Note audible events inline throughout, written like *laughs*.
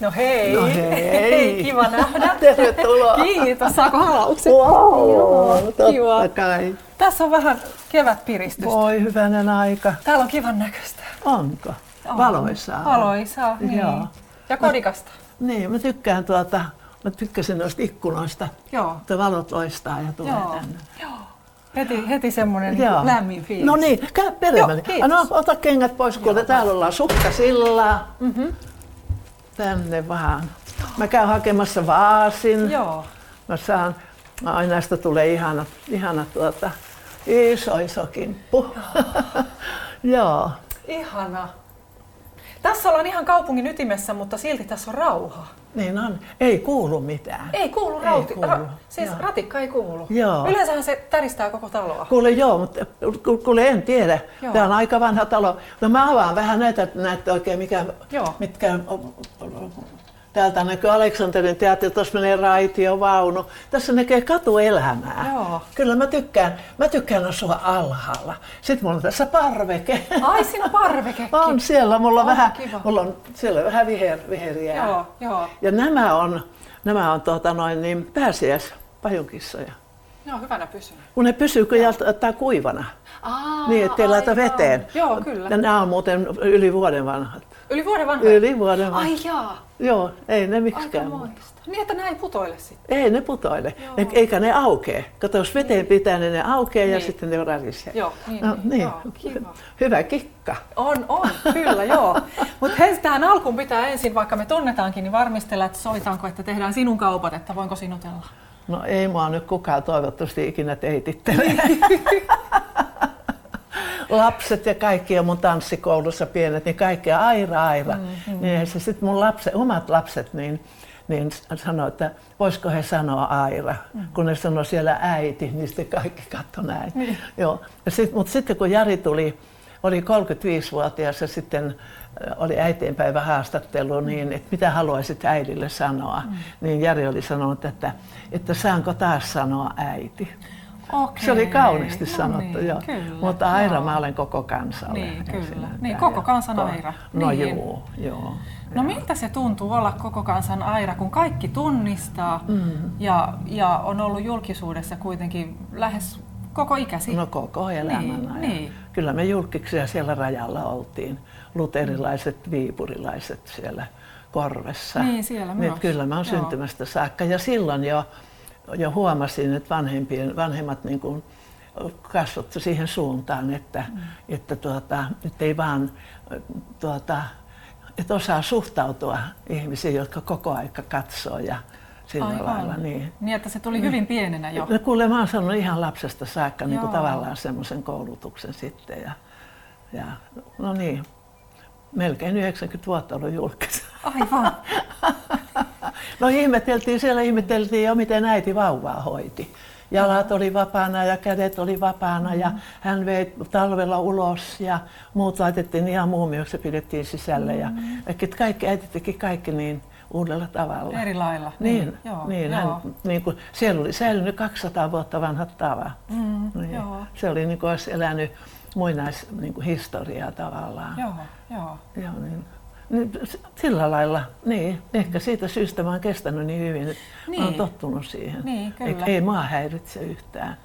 No hei. No hei. Kiva *laughs* nähdä. Tervetuloa. Kiitos. Saako halauksen? Wow, Joo, totta kiva. kai. Tässä on vähän kevätpiristystä. Voi hyvänen aika. Täällä on kivan näköistä. Onko? On. Valoisaa. Valoisaa, niin. Joo. Ja kodikasta. Niin, mä tykkään tuota, mä tykkäsin noista ikkunoista. Joo. että valot loistaa ja tulee Joo. tänne. Joo. Heti, heti semmoinen niin lämmin fiilis. No niin, käy kiitos. No, ota kengät pois, kun täällä ollaan sukkasilla. Mm-hmm. Tänne vaan. Mä käyn hakemassa vaasin. Joo. Mä saan, ai näistä tulee ihana, ihana tuota, iso iso kimppu. *laughs* Joo. Ihana. Tässä ollaan ihan kaupungin ytimessä, mutta silti tässä on rauha. Niin on. Ei kuulu mitään. Ei kuulu Ei rauti. kuulu, Ra- siis joo. ratikka ei kuulu. Joo. Yleensähän se täristää koko taloa. Kuule joo, mutta ku- kuule en tiedä. Joo. Tämä on aika vanha talo. No mä avaan vähän näitä, että näette oikein mikä, Joo. mitkä... Täältä näkyy Aleksanterin teatteri, tuossa menee raitio, vaunu. Tässä näkee katuelämää. Joo. Kyllä mä tykkään, mä tykkään asua alhaalla. Sitten mulla on tässä parveke. Ai, siinä on parvekekin. *laughs* On siellä, mulla on Onpa vähän, kiva. mulla on siellä vähän viher, viheriä. Joo, joo. Ja nämä on, nämä on tuota noin niin pääsiäis pajunkissoja. Joo, hyvänä pysyä. Kun ne pysyy kun jättää kuivana. Aa, Niin, ettei laita aivan. veteen. Joo, kyllä. Ja nämä on muuten yli vuoden vanhat. Yli vuoden vanha. Yli vuoden vanhat. Ai jaa, Joo, ei ne aika miksikään muuta. moista. Niin, että näin putoile sitten. Ei ne putoile, Joo. ne, eikä ne aukee. Kato, jos veteen pitää, niin ne aukeaa ja Niin. sitten ne rarisee. Joo, niin, no, niin. niin. Joo, kiva. Hyvä kikka. On, on, kyllä, joo. Mutta hei, tähän alkuun pitää ensin, vaikka me tunnetaankin, niin varmistella, että soitanko, että tehdään sinun kaupat, että voinko sinutella. No ei mua nyt kukaan toivottavasti ikinä teitittele. *laughs* Lapset ja kaikki ja mun tanssikoulussa pienet, niin kaikki aira aira. Mm, mm. Niin se sitten mun lapset, omat lapset niin, niin sanoi, että voisiko he sanoa aira. Mm. Kun ne sanoi siellä äiti, niin sitten kaikki katsoi näin. Niin. Joo. Ja sit, mutta sitten kun Jari tuli, oli 35-vuotias ja sitten äh, oli äitienpäivä haastattelu, niin että mitä haluaisit äidille sanoa, mm. niin Jari oli sanonut, että, että saanko taas sanoa äiti. Okei. Se oli kauniisti no sanottu, niin, joo. Kyllä, Mutta Aira joo. mä olen koko kansalle. Niin, kyllä. Niin, koko kansan Ko- Aira. No Niin. joo, joo. No miltä se tuntuu olla koko kansan Aira, kun kaikki tunnistaa mm. ja, ja on ollut julkisuudessa kuitenkin lähes koko ikäsi? No koko elämän Niin, ajan. niin. Kyllä me julkiksia siellä rajalla oltiin. Luterilaiset, viipurilaiset siellä korvessa. Niin, siellä Niin, myös. kyllä mä oon Joo. syntymästä saakka. Ja silloin jo, jo huomasin, että vanhempien, vanhemmat niin kuin kasvattu siihen suuntaan, että, mm. että, tuota, että ei vaan tuota, että osaa suhtautua ihmisiin, jotka koko aika katsoo ja sillä Aivan. lailla. Niin. Niin, että se tuli hyvin pienenä jo. No kuule, mä oon saanut ihan lapsesta saakka niin kuin tavallaan semmoisen koulutuksen sitten. Ja, ja, no niin, melkein 90 vuotta ollut julkis. Aivan. *laughs* No ihmeteltiin, siellä ihmeteltiin jo, miten äiti vauvaa hoiti. Jalat oli vapaana ja kädet oli vapaana ja hän vei talvella ulos ja muut laitettiin ihan muumioksi ja pidettiin sisällä. Ja, että kaikki, äiti teki kaikki niin uudella tavalla. Eri lailla. Niin, joo, niin, joo. hän, niin kuin, siellä oli säilynyt 200 vuotta vanhat tavat. Mm, Niin, joo. Se oli niin kuin olisi elänyt muinaishistoriaa niin kuin historiaa tavallaan. Joo, joo. Joo, niin, niin, sillä lailla, niin, ehkä siitä syystä mä oon kestänyt niin hyvin, että niin. mä oon Niin. tottunut siihen. Niin, kyllä. Ei, ei mua häiritse yhtään.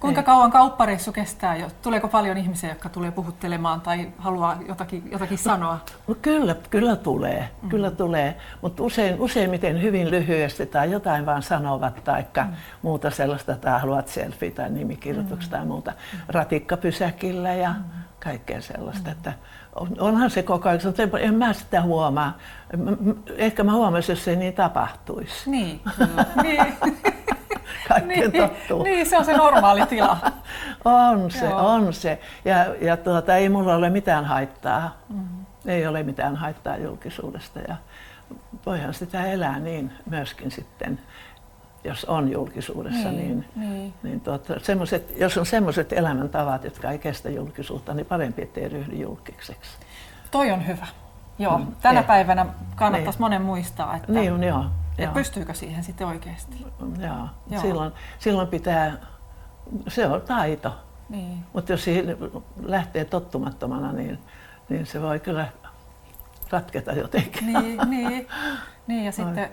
Kuinka kauan kauppareissu kestää? jo? Tuleeko paljon ihmisiä, jotka tulee puhuttelemaan tai haluaa jotakin, jotakin sanoa? No kyllä, kyllä tulee, mm. kyllä tulee, mutta usein, useimmiten hyvin lyhyesti tai jotain vaan sanovat tai mm. muuta sellaista, tai haluat selfie tai nimikirjoituksia mm. tai muuta ratikkapysäkillä ja mm. kaikkea sellaista. Mm. Että onhan se koko ajan, mutta en- mä sitä huomaa. Ehkä mä huomasin, jos se ei niin tapahtuisi. Niin, *laughs* kyllä. niin. Kaikkeen niin, tottuu. niin, se on se normaali tila. *laughs* On se, Joo. on se. Ja, ja tuota, ei mulla ole mitään haittaa. Mm. Ei ole mitään haittaa julkisuudesta. Ja voihan sitä elää niin myöskin sitten, jos on julkisuudessa. Niin, Niin, niin. niin tuota, semmoset, jos on semmoiset elämäntavat, jotka ei kestä julkisuutta, niin parempi, ettei ryhdy julkiseksi. Toi on hyvä. Joo, Mm, tänä eh. päivänä kannattaisi Niin. monen muistaa, että, Niin on, joo. että joo. pystyykö siihen sitten oikeasti. Joo. Joo. Silloin, silloin pitää, se on taito. Niin. Mutta jos siihen lähtee tottumattomana, niin, niin se voi kyllä ratketa jotenkin. Niin, niin, niin ja sitten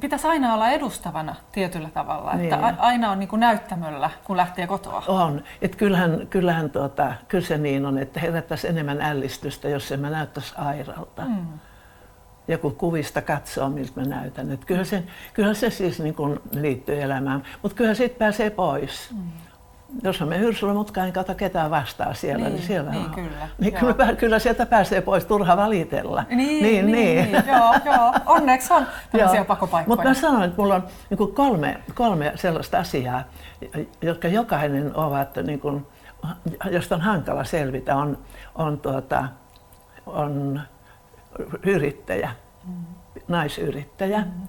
pitäisi aina olla edustavana tietyllä tavalla, niin. että aina on niin kuin näyttämöllä, kun lähtee kotoa. On. Et kyllähän, kyllähän tuota, kyllä se niin on, että herättäisi enemmän ällistystä, jos en mä näyttäisi airalta. Mm. Ja kun kuvista katsoo, miltä mä näytän. Et kyllä, se, kyllä se siis niin kuin liittyy elämään, mutta kyllä siitä pääsee pois. Mm jos me hyrsyllä mutkaan, niin kato ketään vastaa siellä. Niin, niin siellä niin, on. kyllä. *laughs* Niin kyllä, kyllä sieltä pääsee pois, turha valitella. Niin, niin, niin. niin. joo, joo. Onneksi on tämmöisiä pakopaikkoja. Mutta mä sanoin, että mulla on niin kolme, kolme sellaista asiaa, jotka jokainen ovat, niin kuin, josta on hankala selvitä, on, on, tuota, on yrittäjä, mm. naisyrittäjä. Mm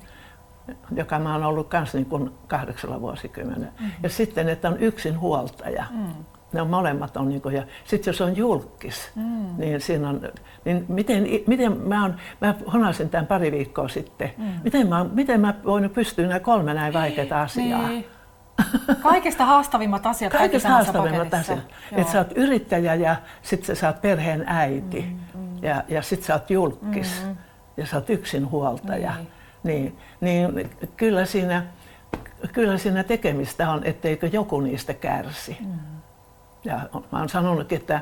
joka mä oon ollut kanssa niin kuin kahdeksalla vuosikymmenellä. Mm-hmm. Ja sitten, että on yksin huoltaja. Mm. Ne on molemmat on niin kuin, ja sitten jos on julkis, mm. niin siinä on, niin miten, miten mä, on, mä honasin tämän pari viikkoa sitten, mm. miten, mä, miten mä voin pystyä nämä kolme näin vaikeaa asiaa. Niin. Kaikista haastavimmat asiat Kaikista haastavimmat asiat. Että sä oot yrittäjä ja sitten sä oot perheen äiti mm, mm. ja, ja sitten sä oot julkis mm. ja sä oot yksinhuoltaja. Niin niin, niin kyllä, siinä, kyllä siinä tekemistä on, etteikö joku niistä kärsi. Mm. Ja mä oon sanonut, että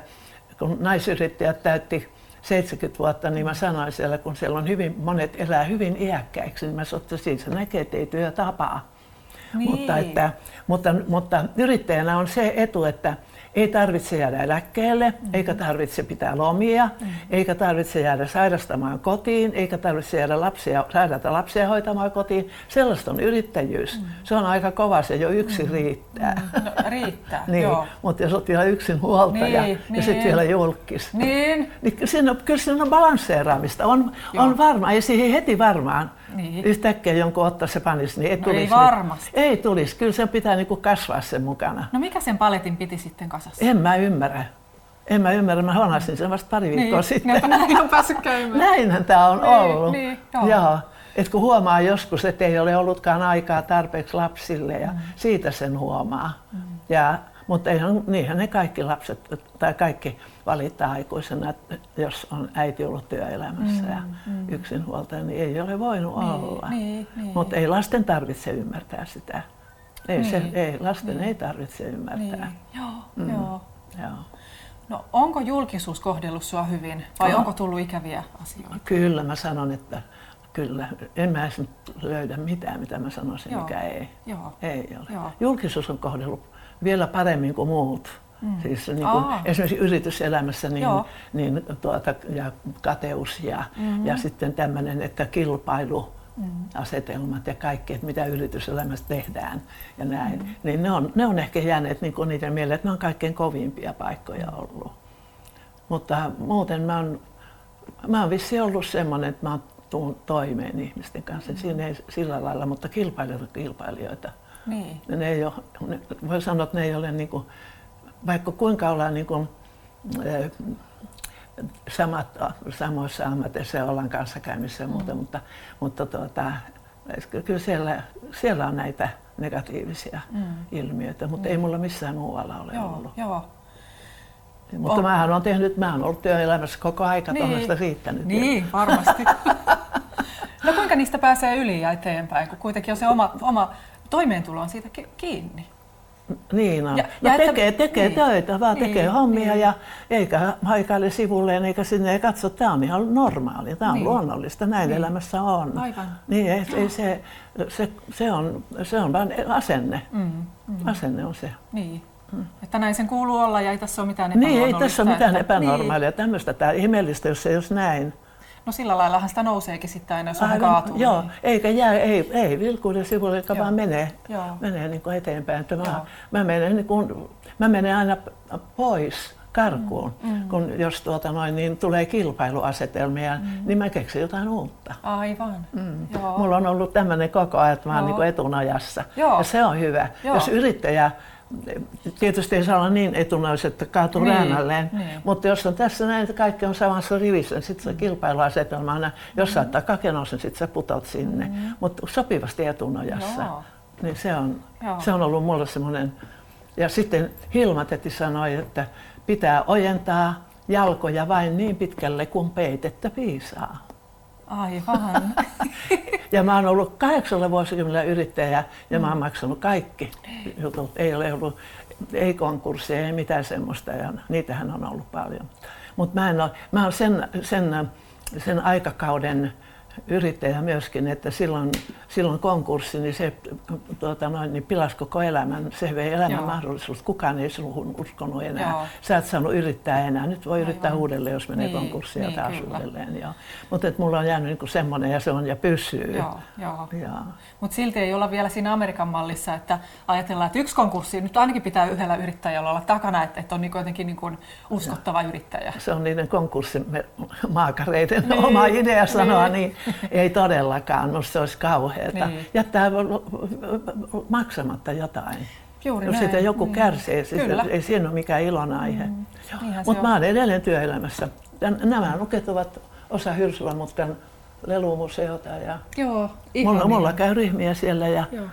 kun naisyrittäjät täytti 70 vuotta, niin mä sanoin siellä, kun siellä on hyvin, monet elää hyvin iäkkäiksi, niin mä sanoin, että se näkee, että ei työ tapaa. Niin. Mutta, että, mutta, mutta yrittäjänä on se etu, että ei tarvitse jäädä eläkkeelle, mm-hmm. eikä tarvitse pitää lomia, mm-hmm. eikä tarvitse jäädä sairastamaan kotiin, eikä tarvitse jäädä lapsia, sairaata lapsia hoitamaan kotiin. Sellaista on yrittäjyys. Mm-hmm. Se on aika kova, se jo yksi mm-hmm. riittää. Mm-hmm. No, riittää, *laughs* niin, joo. Mutta jos olet vielä yksin huoltaja niin, ja niin. sitten vielä julkis, niin. niin siinä on, kyllä siinä on balansseeraamista. On, on varma, ei siihen heti varmaan niin. yhtäkkiä jonkun ottaa se panis, niin ei no tulisi. Ei varmasti. Ei tulisi, kyllä sen pitää niinku kasvaa sen mukana. No mikä sen paletin piti sitten kasassa? En mä ymmärrä. En mä ymmärrä, mä honasin sen vasta pari viikkoa niin, sitten. Niin, näin on päässyt käymään. Näinhän tämä on niin, ollut. Niin, joo. joo. Et kun huomaa joskus, että ei ole ollutkaan aikaa tarpeeksi lapsille ja mm. siitä sen huomaa. Mm. Ja, mutta eihän, niinhän ne kaikki lapset tai kaikki valittaa aikuisena, jos on äiti ollut työelämässä mm, ja mm. yksinhuoltaja, niin ei ole voinut niin, olla. Niin, niin. Mutta ei lasten tarvitse ymmärtää sitä. Ei, niin, se, ei lasten niin. ei tarvitse ymmärtää. Niin. Joo, mm. joo. joo. No onko julkisuus kohdellut sinua hyvin vai no. onko tullut ikäviä asioita? Kyllä mä sanon, että kyllä. En mä edes löydä mitään, mitä mä sanoisin, Joo. mikä ei. Joo. ei ole. Joo. Julkisuus on kohdellut vielä paremmin kuin muut. Mm. Siis niin kuin esimerkiksi yrityselämässä niin, niin tuota, ja kateus ja, mm-hmm. ja sitten tämmöinen, että kilpailu, mm. asetelmat ja kaikki, että mitä yrityselämässä tehdään ja näin, mm. niin ne on, ne on ehkä jääneet niin kuin niiden mieleen, että ne on kaikkein kovimpia paikkoja mm. ollut. Mutta muuten mä oon, mä oon vissi ollut semmoinen, että mä oon toimeen ihmisten kanssa. Mm. Siinä ei sillä lailla, mutta kilpailijoita kilpailijoita. Niin. Ne ei ole, ne, voi sanoa, että ne ei ole niin kuin, vaikka kuinka ollaan niin kuin, eh, samat, samoissa ammateissa ollaan kanssakäymissä ja muuta, mm. mutta, mutta tuota, kyllä siellä, siellä on näitä negatiivisia mm. ilmiöitä, mutta mm. ei mulla missään muualla ole joo, ollut. Joo. Mutta mähän on tehnyt, mä olen ollut työelämässä koko aika, niin. tuollaista riittänyt. Niin, varmasti. *laughs* no kuinka niistä pääsee yli ja eteenpäin, kun kuitenkin on se oma, oma toimeentulo on siitä kiinni? Niin on. Ja, no ja tekee, että, tekee niin, töitä, vaan niin, tekee hommia niin. ja eikä haikaile sivulleen eikä sinne ei katso. Tämä on ihan normaali, tämä on niin. luonnollista, näin niin. elämässä on. Aivan. Niin, ei, ei se, se, se, on, se on vain asenne. Mm, mm. Asenne on se. Niin. Mm. Että näin sen kuuluu olla ja ei tässä ole mitään epänormaalia. Niin, ei tässä ole mitään epänormaalia. Niin. Tämmöistä tämä ihmeellistä, jos se ei olisi näin. No sillä laillahan sitä nouseekin sitten aina, jos on kaatuu. Joo, niin. eikä jää, ei, ei vilkuuden sivulle, joka vaan menee, joo. menee niin kuin eteenpäin. Mä, mä, menen, niin kuin, mä menen aina pois karkuun, mm. Mm. kun jos tuota noin, niin tulee kilpailuasetelmia, mm. niin mä keksin jotain uutta. Aivan. Mm. Joo. Mulla on ollut tämmöinen koko ajan, että mä oon niin etunajassa. Joo. Ja se on hyvä. Joo. Jos yrittäjä tietysti ei saa olla niin etunais, että kaatuu niin, räänälleen, niin. mutta jos on tässä näin, että kaikki on samassa rivissä, niin sitten se kilpailuasetelma on, jos mm. saattaa kakenossa, niin sitten sä putot sinne, mm. mutta sopivasti etunojassa. Joo. Niin se on, se on ollut mulle semmoinen, ja sitten Hilma Teti sanoi, että pitää ojentaa jalkoja vain niin pitkälle kuin peitettä piisaa. Aivan. *laughs* ja mä oon ollut kahdeksalla vuosikymmenellä yrittäjä ja mä oon maksanut kaikki jutut. Ei ole ollut ei konkursseja, ei mitään semmoista ja niitähän on ollut paljon. Mutta mä, en ole, mä oon sen, sen, sen aikakauden yrittäjä myöskin, että silloin, silloin konkurssi, niin se tuota, noin, niin pilasi koko elämän. Se vei elämän Joo. mahdollisuus. Kukaan ei sinuun uskonut enää. Joo. Sä et saanut yrittää enää. Nyt voi Aivan. yrittää uudelleen, jos menee niin, konkurssiin niin, taas kyllä. uudelleen. Mutta mulla on jäänyt niin semmoinen ja se on ja pysyy. Joo, joo. Mutta silti ei olla vielä siinä Amerikan mallissa, että ajatellaan, että yksi konkurssi nyt ainakin pitää yhdellä yrittäjällä olla takana, että, että on niin jotenkin niin kuin uskottava ja. yrittäjä. Se on niiden konkurssimaakareiden niin, oma idea sanoa niin. *laughs* Ei todellakaan, minusta se olisi kauheata. Niin. Jättää maksamatta jotain. Juuri Jos sitä joku niin. kärsii, siis ei siinä ole mikään ilon aihe. Mm. Mutta mä olen edelleen työelämässä. Nämä luket ovat osa Hyrsulamutkan lelumuseota. Ja Joo, mulla, mulla käy ryhmiä siellä ja Joo.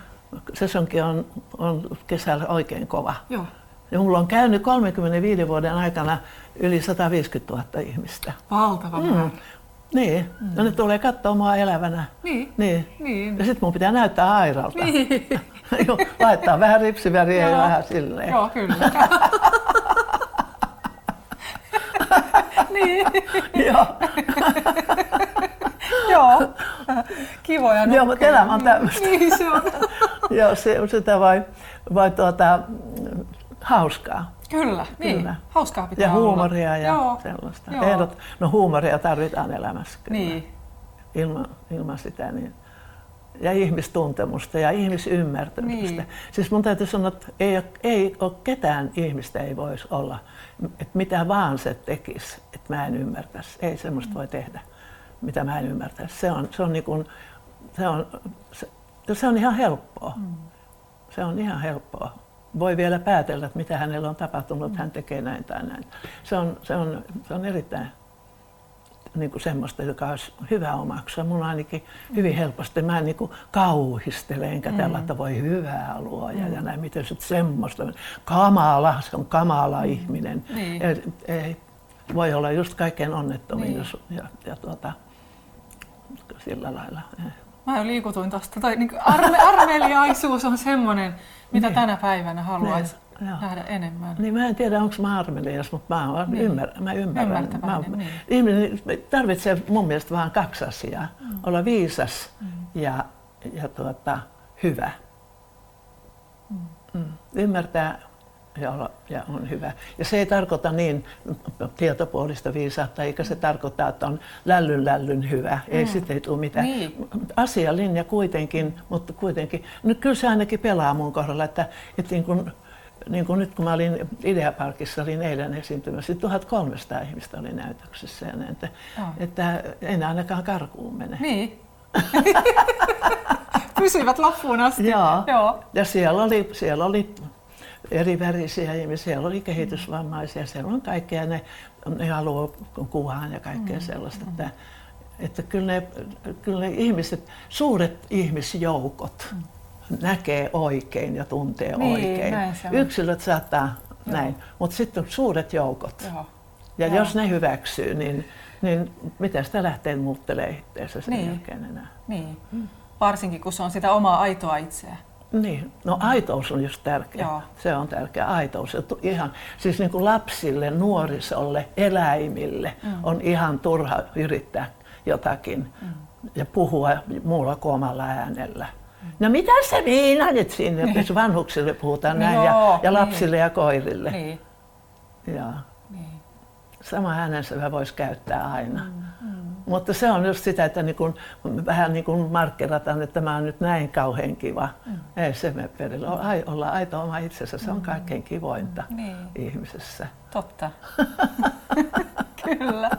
sesonkin on, on kesällä oikein kova. Joo. Ja mulla on käynyt 35 vuoden aikana yli 150 000 ihmistä. Valtava mm. Niin, mm. no ne tulee katsoa mua elävänä. Niin. niin. niin. Ja sitten mun pitää näyttää airalta. Niin. *laughs* Laittaa vähän ripsiväriä ja vähän silleen. Joo, kyllä. *laughs* niin. Joo. *laughs* Joo. Kivoja Joo, mutta elämä on tämmöistä. Niin se on. Joo, se, sitä vai, vai tuota, hauskaa. Kyllä, niin. Kyllä. Hauskaa pitää Ja huumoria olla. ja Joo. sellaista. Joo. Ehdot, no huumoria tarvitaan elämässä kyllä. Niin. Ilman, ilman sitä niin. Ja ihmistuntemusta ja ihmisymmärtämistä. Niin. Siis mun täytyy sanoa, että ei ole, ei ole ketään ihmistä ei voisi olla, että mitä vaan se tekisi, että mä en ymmärtäisi. Ei semmoista voi tehdä, mitä mä en ymmärtäisi. Se on, se on, niin kuin, se on, se, se on ihan helppoa. Mm. Se on ihan helppoa voi vielä päätellä, että mitä hänellä on tapahtunut, hän tekee näin tai näin. Se on, se on, se on erittäin niin kuin semmoista, joka olisi hyvä omaksua. Mun ainakin hyvin helposti. Mä en niin kuin kauhistele, enkä mm. tällä, että voi hyvää luoja mm. ja näin, miten se semmoista. Kamala, se on kamala mm. ihminen. Niin. Ei, ei, voi olla just kaikkein onnettomin niin. ja, ja tuota, sillä lailla. Mä liikutuin tuosta. niin arme, armeliaisuus on semmoinen, mitä niin. tänä päivänä haluaisi niin. nähdä enemmän. Niin mä en tiedä, onko mä armelias, mutta mä, olen niin. ymmär, mä ymmärrän. Mä, niin. Ihminen tarvitsee mun mielestä vain kaksi asiaa. Mm. Olla viisas mm. ja, ja tuota, hyvä. Mm. Mm. Ymmärtää ja, olla, ja on hyvä. Ja se ei tarkoita niin tietopuolista viisautta, eikä se tarkoita, että on lällyn lällyn hyvä. Ei mm. sitten ei tule mitään. Niin. Asialinja kuitenkin, mutta kuitenkin. Nyt kyllä se ainakin pelaa mun kohdalla, että, että niin kuin, niin kuin nyt kun mä olin Ideaparkissa, olin eilen esiintymässä, 1300 ihmistä oli näytöksessä. Ja näin, että, oh. että en ainakaan karkuun mene. Niin. *laughs* Pysyvät loppuun asti. Joo. Joo. Ja siellä oli, siellä oli eri värisiä ihmisiä, siellä oli kehitysvammaisia, siellä on kaikkea, ne, ne haluaa kuvaan ja kaikkea mm. sellaista. Mm. Että, että kyllä, ne, kyllä ne ihmiset, suuret ihmisjoukot mm. näkee oikein ja tuntee niin, oikein. Yksilöt saattaa Joo. näin, mutta sitten suuret joukot. Joo. Ja Joo. jos ne hyväksyy, niin, niin miten sitä lähtee muuttelemaan itseänsä sen niin. jälkeen enää. Niin. Mm. Varsinkin kun se on sitä omaa aitoa itseä. Niin, no aitous on just tärkeä. Joo. Se on tärkeä aitous. Ihan, siis niin kuin lapsille, nuorisolle, eläimille mm. on ihan turha yrittää jotakin mm. ja puhua muulla kuin omalla äänellä. Mm. No mitä se Miina nyt sinne, niin. jos vanhuksille puhutaan näin Joo, ja, ja lapsille niin. ja koirille. Niin. Ja. Niin. Sama äänensä voisi käyttää aina. Mm. Mutta se on just sitä, että niin kun, vähän niin kuin markkerataan, että mä oon nyt näin kauhean kiva. Mm. Ei se me perille. Olla aito oma itsensä, se on mm. kaikkein kivointa mm. niin. ihmisessä. Totta. *laughs* Kyllä.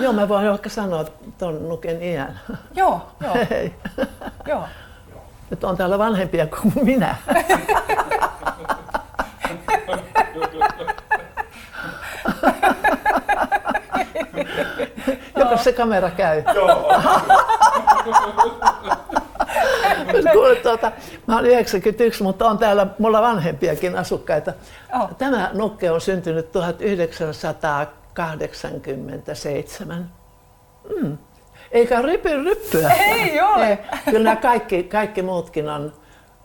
Joo, mä voin vaikka sanoa tuon Nuken iän. Joo, joo. *laughs* Hei. joo. Nyt on täällä vanhempia kuin minä. *laughs* Joko se kamera käy? Joo. Kuule, tuota, mä olen 91, mutta on täällä mulla vanhempiakin asukkaita. Oh. Tämä nukke on syntynyt 1900 87. Mm. Eikä rypy ryppyä. Ei ole. Ei. Kyllä nämä kaikki, kaikki muutkin on,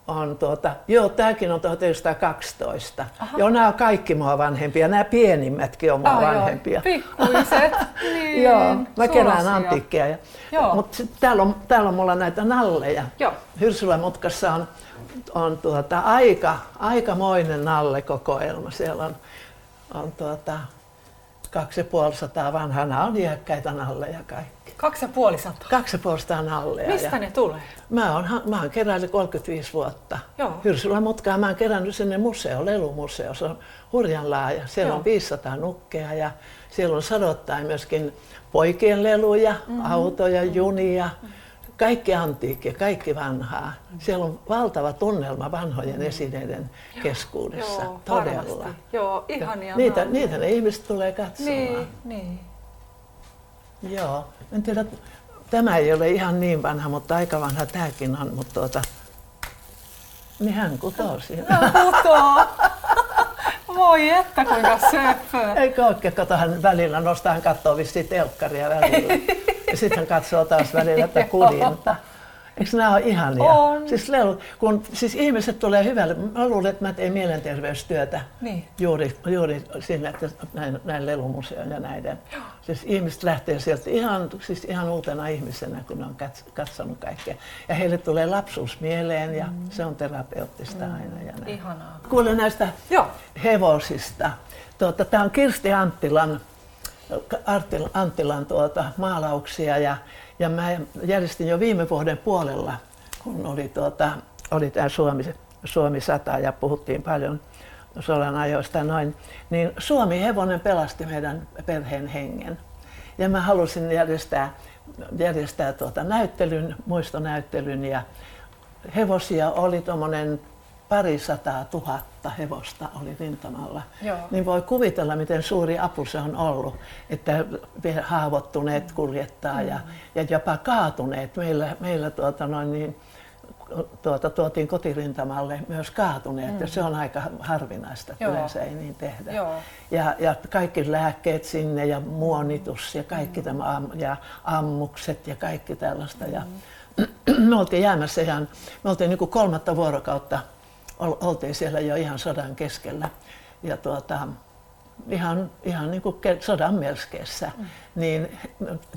on tuota, joo, tämäkin on 1912. Aha. Joo, nämä on kaikki mua vanhempia. Nämä pienimmätkin on mua ah, vanhempia. Pikkuiset. *laughs* niin, joo, mä kerään antiikkia. Ja, mutta täällä on, täällä on mulla näitä nalleja. Joo. Hyrsylämutkassa on, on tuota, aika, aikamoinen nallekokoelma. Siellä on, on tuota, kaksi ja puoli sataa vanhana on iäkkäitä nalleja kaikki. Kaksi ja puoli sataa? Kaksi ja puoli. Mistä ne tulee? Mä oon, mä oon keräillyt 35 vuotta. Joo. Hyrsylä mutkaa mä oon kerännyt sinne museo, lelumuseo. Se on hurjan laaja. Siellä Joo. on 500 nukkea ja siellä on sadottain myöskin poikien leluja, mm-hmm. autoja, junia. Mm-hmm kaikki antiikkia, kaikki vanhaa. Siellä on valtava tunnelma vanhojen mm. esineiden keskuudessa, Joo, todella. Varmasti. Joo, ihania niitä, niitä ne ihmiset tulee katsomaan. Niin, niin. Joo, en tiedä, tämä ei ole ihan niin vanha, mutta aika vanha tämäkin on, mutta tuota, niin hän kutoo siinä. Hän kutoo. Voi että kuinka söpö. Eikö oikein, kato hän välillä nostaa, hän katsoo vissiin telkkaria välillä. Ja sitten hän katsoo taas välillä tätä kuljinta. Eikö nämä ole ihania? On. Siis, lelut, kun, siis ihmiset tulee hyvälle. Mä luulen, että mä teen mielenterveystyötä niin. juuri, juuri sinne, että näin, näin lelumuseon ja näiden. Joo. Siis ihmiset lähtee sieltä ihan, siis ihan uutena ihmisenä, kun ne on katsonut kaikkea. Ja heille tulee lapsuus mieleen ja mm. se on terapeuttista mm. aina. Ja näin. Ihanaa. Kuule näistä Joo. hevosista. Tuota, Tämä on Kirsti Anttilan Anttilan tuota, maalauksia ja, ja mä järjestin jo viime vuoden puolella, kun oli, tuota, oli tämä Suomi, Suomi 100 ja puhuttiin paljon sodan ajoista noin, niin Suomi hevonen pelasti meidän perheen hengen. Ja mä halusin järjestää, järjestää tuota näyttelyn, muistonäyttelyn ja hevosia oli tuommoinen pari sataa tuhatta hevosta oli rintamalla. Joo. Niin voi kuvitella, miten suuri apu se on ollut, että haavoittuneet kuljettaa mm. ja, ja jopa kaatuneet. Meillä, meillä tuota noin niin, tuota, tuotiin kotirintamalle myös kaatuneet mm. ja se on aika harvinaista, että yleensä ei niin tehdä. Joo. Ja, ja kaikki lääkkeet sinne ja muonitus ja kaikki mm. tämä ja ammukset ja kaikki tällaista. Mm. Ja, *clears throat* me oltiin jäämässä ihan, me oltiin niin kuin kolmatta vuorokautta oltiin siellä jo ihan sodan keskellä. Ja tuota, ihan, ihan niin kuin sodan melskeessä. Mm. Niin,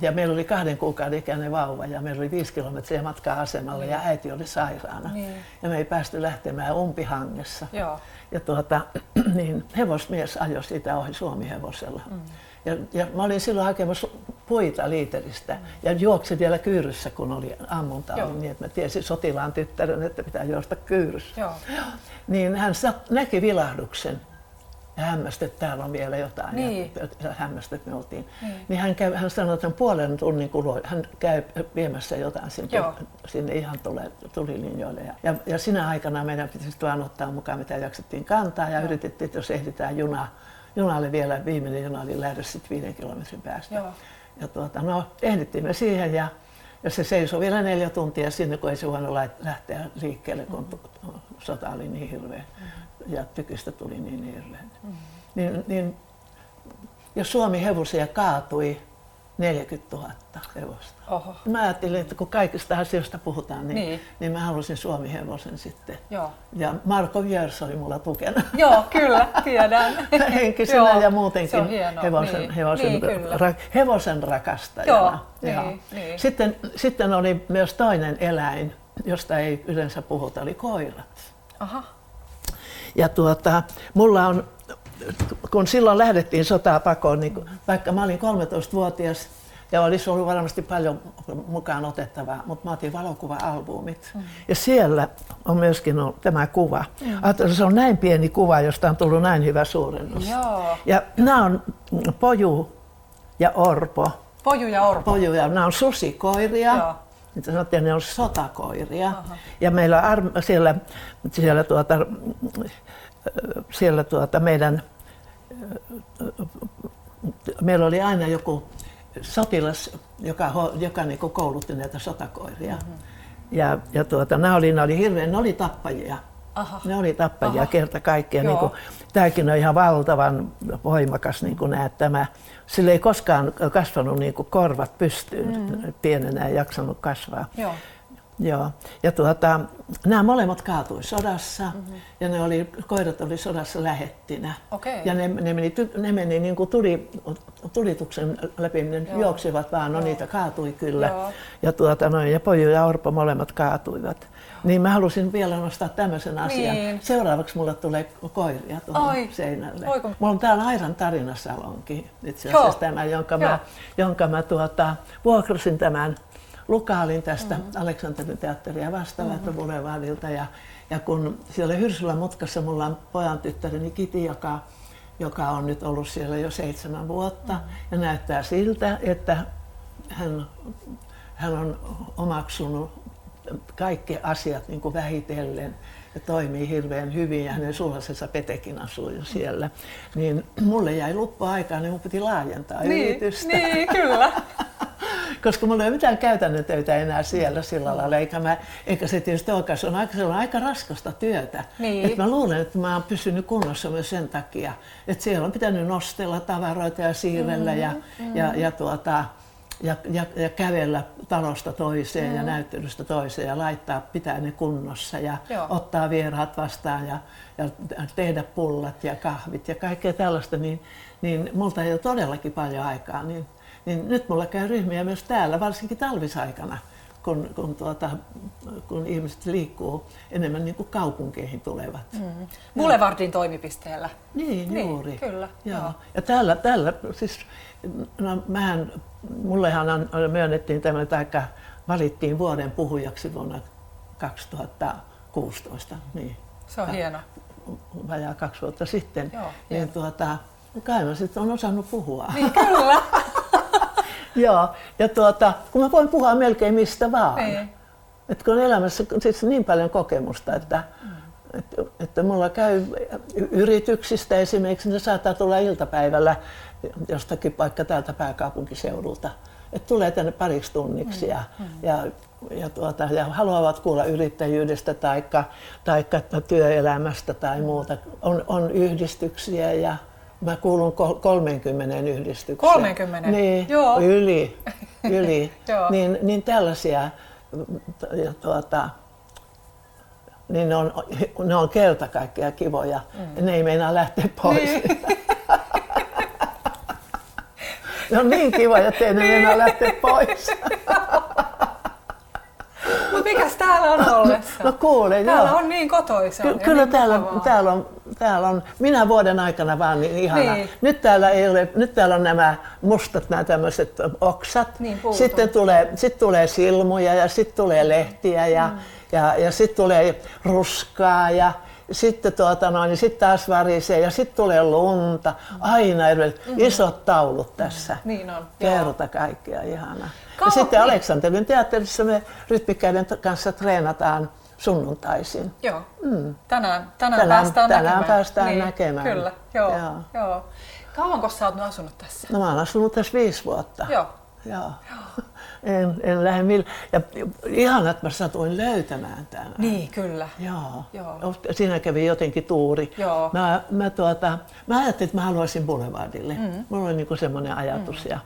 ja meillä oli kahden kuukauden ikäinen vauva ja meillä oli viisi kilometriä matkaa asemalle mm. ja äiti oli sairaana. Niin. Ja me ei päästy lähtemään umpihangessa. Joo. Ja tuota, *clears throat* niin hevosmies ajoi sitä ohi Suomi-hevosella. Mm. Ja, ja mä olin silloin hakemassa puita liiteristä mm. ja juoksin vielä kyyryssä, kun oli ammunta, oli niin että mä tiesin sotilaan tyttären, että pitää juosta kyyryssä. Joo. Niin hän näki vilahduksen ja hämmästi, että täällä on vielä jotain. Niin. Ja hämmästi, että me oltiin. Niin, niin hän, käy, hän sanoi, että puolen tunnin kuluun hän käy viemässä jotain sinne, sinne ihan tulilinjoille. Ja, ja, ja sinä aikana meidän pitäisi vain ottaa mukaan, mitä jaksettiin kantaa ja Joo. yritettiin, että jos ehditään junaa juna oli vielä, viimeinen juna oli lähdössä sitten viiden kilometrin päästä. Joo. Ja tuota, no, ehdittiin me siihen ja, ja se seisoi vielä neljä tuntia sinne, kun ei se voinut lähteä liikkeelle, kun mm-hmm. sota oli niin hirveä mm-hmm. ja tykistä tuli niin hirveä. Mm-hmm. Niin, niin, jos Suomi hevosia kaatui, 40 000 hevosta. Oho. Mä ajattelin, että kun kaikista asioista puhutaan, niin, niin. niin mä halusin Suomi-hevosen sitten. Joo. Ja Marko Viers oli mulla tukena. Joo, kyllä, tiedän. *laughs* Henkisenä Joo, ja muutenkin hevosen, niin. hevosen, niin, ra, hevosen rakastajana. Joo, Niin, niin. Sitten, sitten oli myös toinen eläin, josta ei yleensä puhuta, oli koirat. Aha. Ja tuota, mulla on kun silloin lähdettiin sotaa pakoon, niin vaikka mä olin 13-vuotias ja olisi ollut varmasti paljon mukaan otettavaa, mutta mä otin valokuva-albumit. Mm. Ja siellä on myöskin on tämä kuva. Mm. se on näin pieni kuva, josta on tullut näin hyvä suurennus. Joo. Ja nämä on Poju ja Orpo. Poju ja Orpo. Poju ja, nämä on susikoiria. Joo. Niitä sanottiin, ne on sotakoiria. Aha. Ja meillä on siellä, siellä, tuota, siellä tuota meidän meillä oli aina joku sotilas, joka, joka niin koulutti näitä sotakoiria. Mm-hmm. Ja, ja tuota, nämä oli, nämä oli hirveän, ne oli tappajia. Aha. Ne oli tappajia Aha. kerta kaikkiaan. Niin kuin, tämäkin on ihan valtavan voimakas, niin kuin näet tämä. Sillä ei koskaan kasvanut niin kuin korvat pystyyn. Mm. Pienenä ei jaksanut kasvaa. Joo. Joo. Ja tuota, nämä molemmat kaatui sodassa mm-hmm. ja ne oli, koirat oli sodassa lähettinä. Okei. Ja ne, ne meni, ne meni niin kuin tuli, tulituksen läpi, ne Joo. juoksivat vaan, no Joo. niitä kaatui kyllä. Joo. Ja, tuota, noin, ja Poju ja Orpo molemmat kaatuivat. Niin mä halusin vielä nostaa tämmöisen asian. Niin. Seuraavaksi mulle tulee koiria tuohon Ai. seinälle. Oi, kun- Mulla on täällä Airan tarinasalonki itse Joo. asiassa tämä, jonka Joo. mä, jonka mä tuota, vuokrasin tämän lukaalin tästä mm-hmm. Aleksanterin teatteria vastaavalta mm-hmm. Boulevardilta. Ja, ja kun siellä Hyrsylän mutkassa mulla on pojan tyttäreni Kiti, joka, joka on nyt ollut siellä jo seitsemän vuotta. Mm-hmm. Ja näyttää siltä, että hän, hän on omaksunut kaikki asiat niin kuin vähitellen toimii hirveän hyvin ja hänen sulhasensa Petekin asuu jo siellä. Niin mulle jäi luppu aikaa, niin mun piti laajentaa Niin, yritystä. niin, kyllä. *laughs* Koska mulla ei ole mitään käytännön töitä enää siellä sillä lailla, eikä, mä, eikä se tietysti olekaan, se on aika, se on aika raskasta työtä. Niin. Et mä luulen, että mä oon pysynyt kunnossa myös sen takia, että siellä on pitänyt nostella tavaroita ja siirrellä mm, ja, mm. ja, ja, tuota, ja, ja, ja kävellä talosta toiseen mm. ja näyttelystä toiseen ja laittaa, pitää ne kunnossa ja Joo. ottaa vieraat vastaan ja, ja tehdä pullat ja kahvit ja kaikkea tällaista, niin, niin multa ei ole todellakin paljon aikaa. Niin, niin nyt mulla käy ryhmiä myös täällä, varsinkin talvisaikana, kun, kun, tuota, kun ihmiset liikkuu enemmän niin kuin kaupunkeihin tulevat. Mm. Boulevardin toimipisteellä. Niin, Niin, juuri. kyllä, Joo. joo. Ja täällä, täällä siis, no mähän, mullehan on, myönnettiin tämmöinen, taikka valittiin vuoden puhujaksi vuonna 2016. Niin, Se on hieno. vajaa kaksi vuotta sitten. Joo, niin tuota, kai mä sitten on osannut puhua. Niin, kyllä. *laughs* Joo, ja tuota, kun mä voin puhua melkein mistä vaan. Niin. Et kun on elämässä siis niin paljon kokemusta, että, mm. että, että mulla käy yrityksistä esimerkiksi, ne saattaa tulla iltapäivällä jostakin vaikka täältä pääkaupunkiseudulta. Että tulee tänne pariksi tunniksi ja, mm. ja, ja, tuota, ja haluavat kuulla yrittäjyydestä tai taikka työelämästä tai muuta. On, on yhdistyksiä ja mä kuulun kol- 30 yhdistykseen. 30? Niin, Joo. yli. yli. *laughs* Joo. niin, niin tällaisia ja tuota, niin ne on, ne on kerta kaikkea kivoja. Mm. Ne ei meinaa lähteä pois. Niin. *laughs* ne on niin kivoja, että ei ne meinaa lähteä pois. Mutta mikäs täällä on ollessa? No kuule, Täällä joo. on niin kotoisa. Ky- kyllä niin täällä, mukavaa. täällä, on, täällä on, minä vuoden aikana vaan niin ihana. Niin. Nyt, täällä ei ole, nyt täällä on nämä mustat nämä tämmöiset oksat. Niin, puutun. sitten tulee, sit tulee silmuja ja sitten tulee lehtiä ja, mm. ja, ja sitten tulee ruskaa ja sitten tuota noin, niin sit taas varisee ja sitten tulee lunta. Aina mm-hmm. isot taulut tässä. Niin on, joo. Kerta kaikkea ihana. Ja sitten. Aleksanterin teatterissa me rytmikkäiden kanssa treenataan sunnuntaisin. Joo. Mm. Tänään, tänään, Tänään- päästään tänään näkemään. päästään niin, näkemään. Kyllä, joo. Joo. joo. joo. Kauanko sä oot asunut tässä? No mä oon asunut tässä viisi vuotta. Joo. Joo. En, en lähde millä. Ja ihana, että mä satuin löytämään tämän. Niin, kyllä. Joo. Joo. Siinä kävi jotenkin tuuri. Joo. Mä, mä, tuota, mä ajattelin, että mä haluaisin Boulevardille. Mm. Mulla oli niinku semmoinen ajatus. Mm. Ja,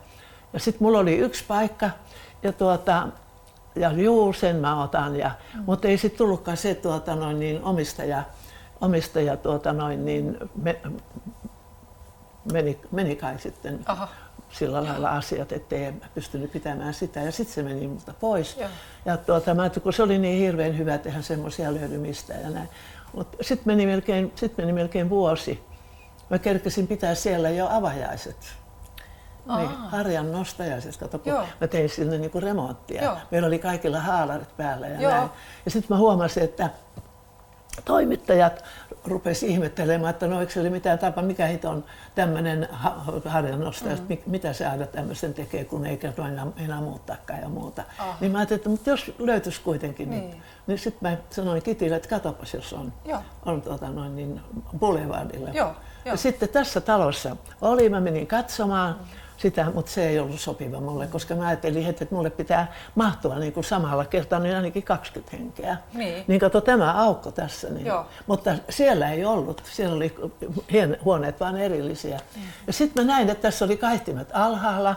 ja sitten mulla oli yksi paikka, ja, tuota, ja juu, sen mä otan. Ja, mm. Mutta ei sitten tullutkaan se tuota, noin, niin omistaja, omistaja tuota, noin, niin, me, meni, meni kai sitten Aha. Sillä lailla asiat, ettei pystynyt pitämään sitä. Ja sitten se meni multa pois. Joo. Ja tuota, mä kun se oli niin hirveän hyvä, että eihän semmoisia löydy mistään ja näin. Mutta sitten meni, melkein, sit meni melkein vuosi. Mä kerkesin pitää siellä jo avajaiset. Niin, Aa. harjan nostajaiset, kato, kun Joo. mä tein sinne niinku remonttia. Joo. Meillä oli kaikilla haalarit päällä ja Joo. näin. Ja sitten mä huomasin, että toimittajat rupesi ihmettelemään, että no eikö se oli mitään tapa, mikä hito on tämmöinen harjannostaja, mm. mitä se aina tämmöisen tekee, kun ei kerro enää, enää muuttaakaan ja muuta. Aha. Niin mä ajattelin, että mutta jos löytyisi kuitenkin Niin. nyt. Niin sitten mä sanoin Kitille, että katopas jos on, Joo. on tuota noin niin Boulevardilla. Joo, joo. Ja sitten tässä talossa oli, mä menin katsomaan, sitä, mutta se ei ollut sopiva mulle, koska mä ajattelin heti, että mulle pitää mahtua niin kuin samalla kertaa niin ainakin 20 henkeä. Niin. Niin kato tämä aukko tässä. Niin. Joo. Mutta siellä ei ollut, siellä oli huoneet vaan erillisiä. Mm. Ja sitten mä näin, että tässä oli kaihtimet alhaalla,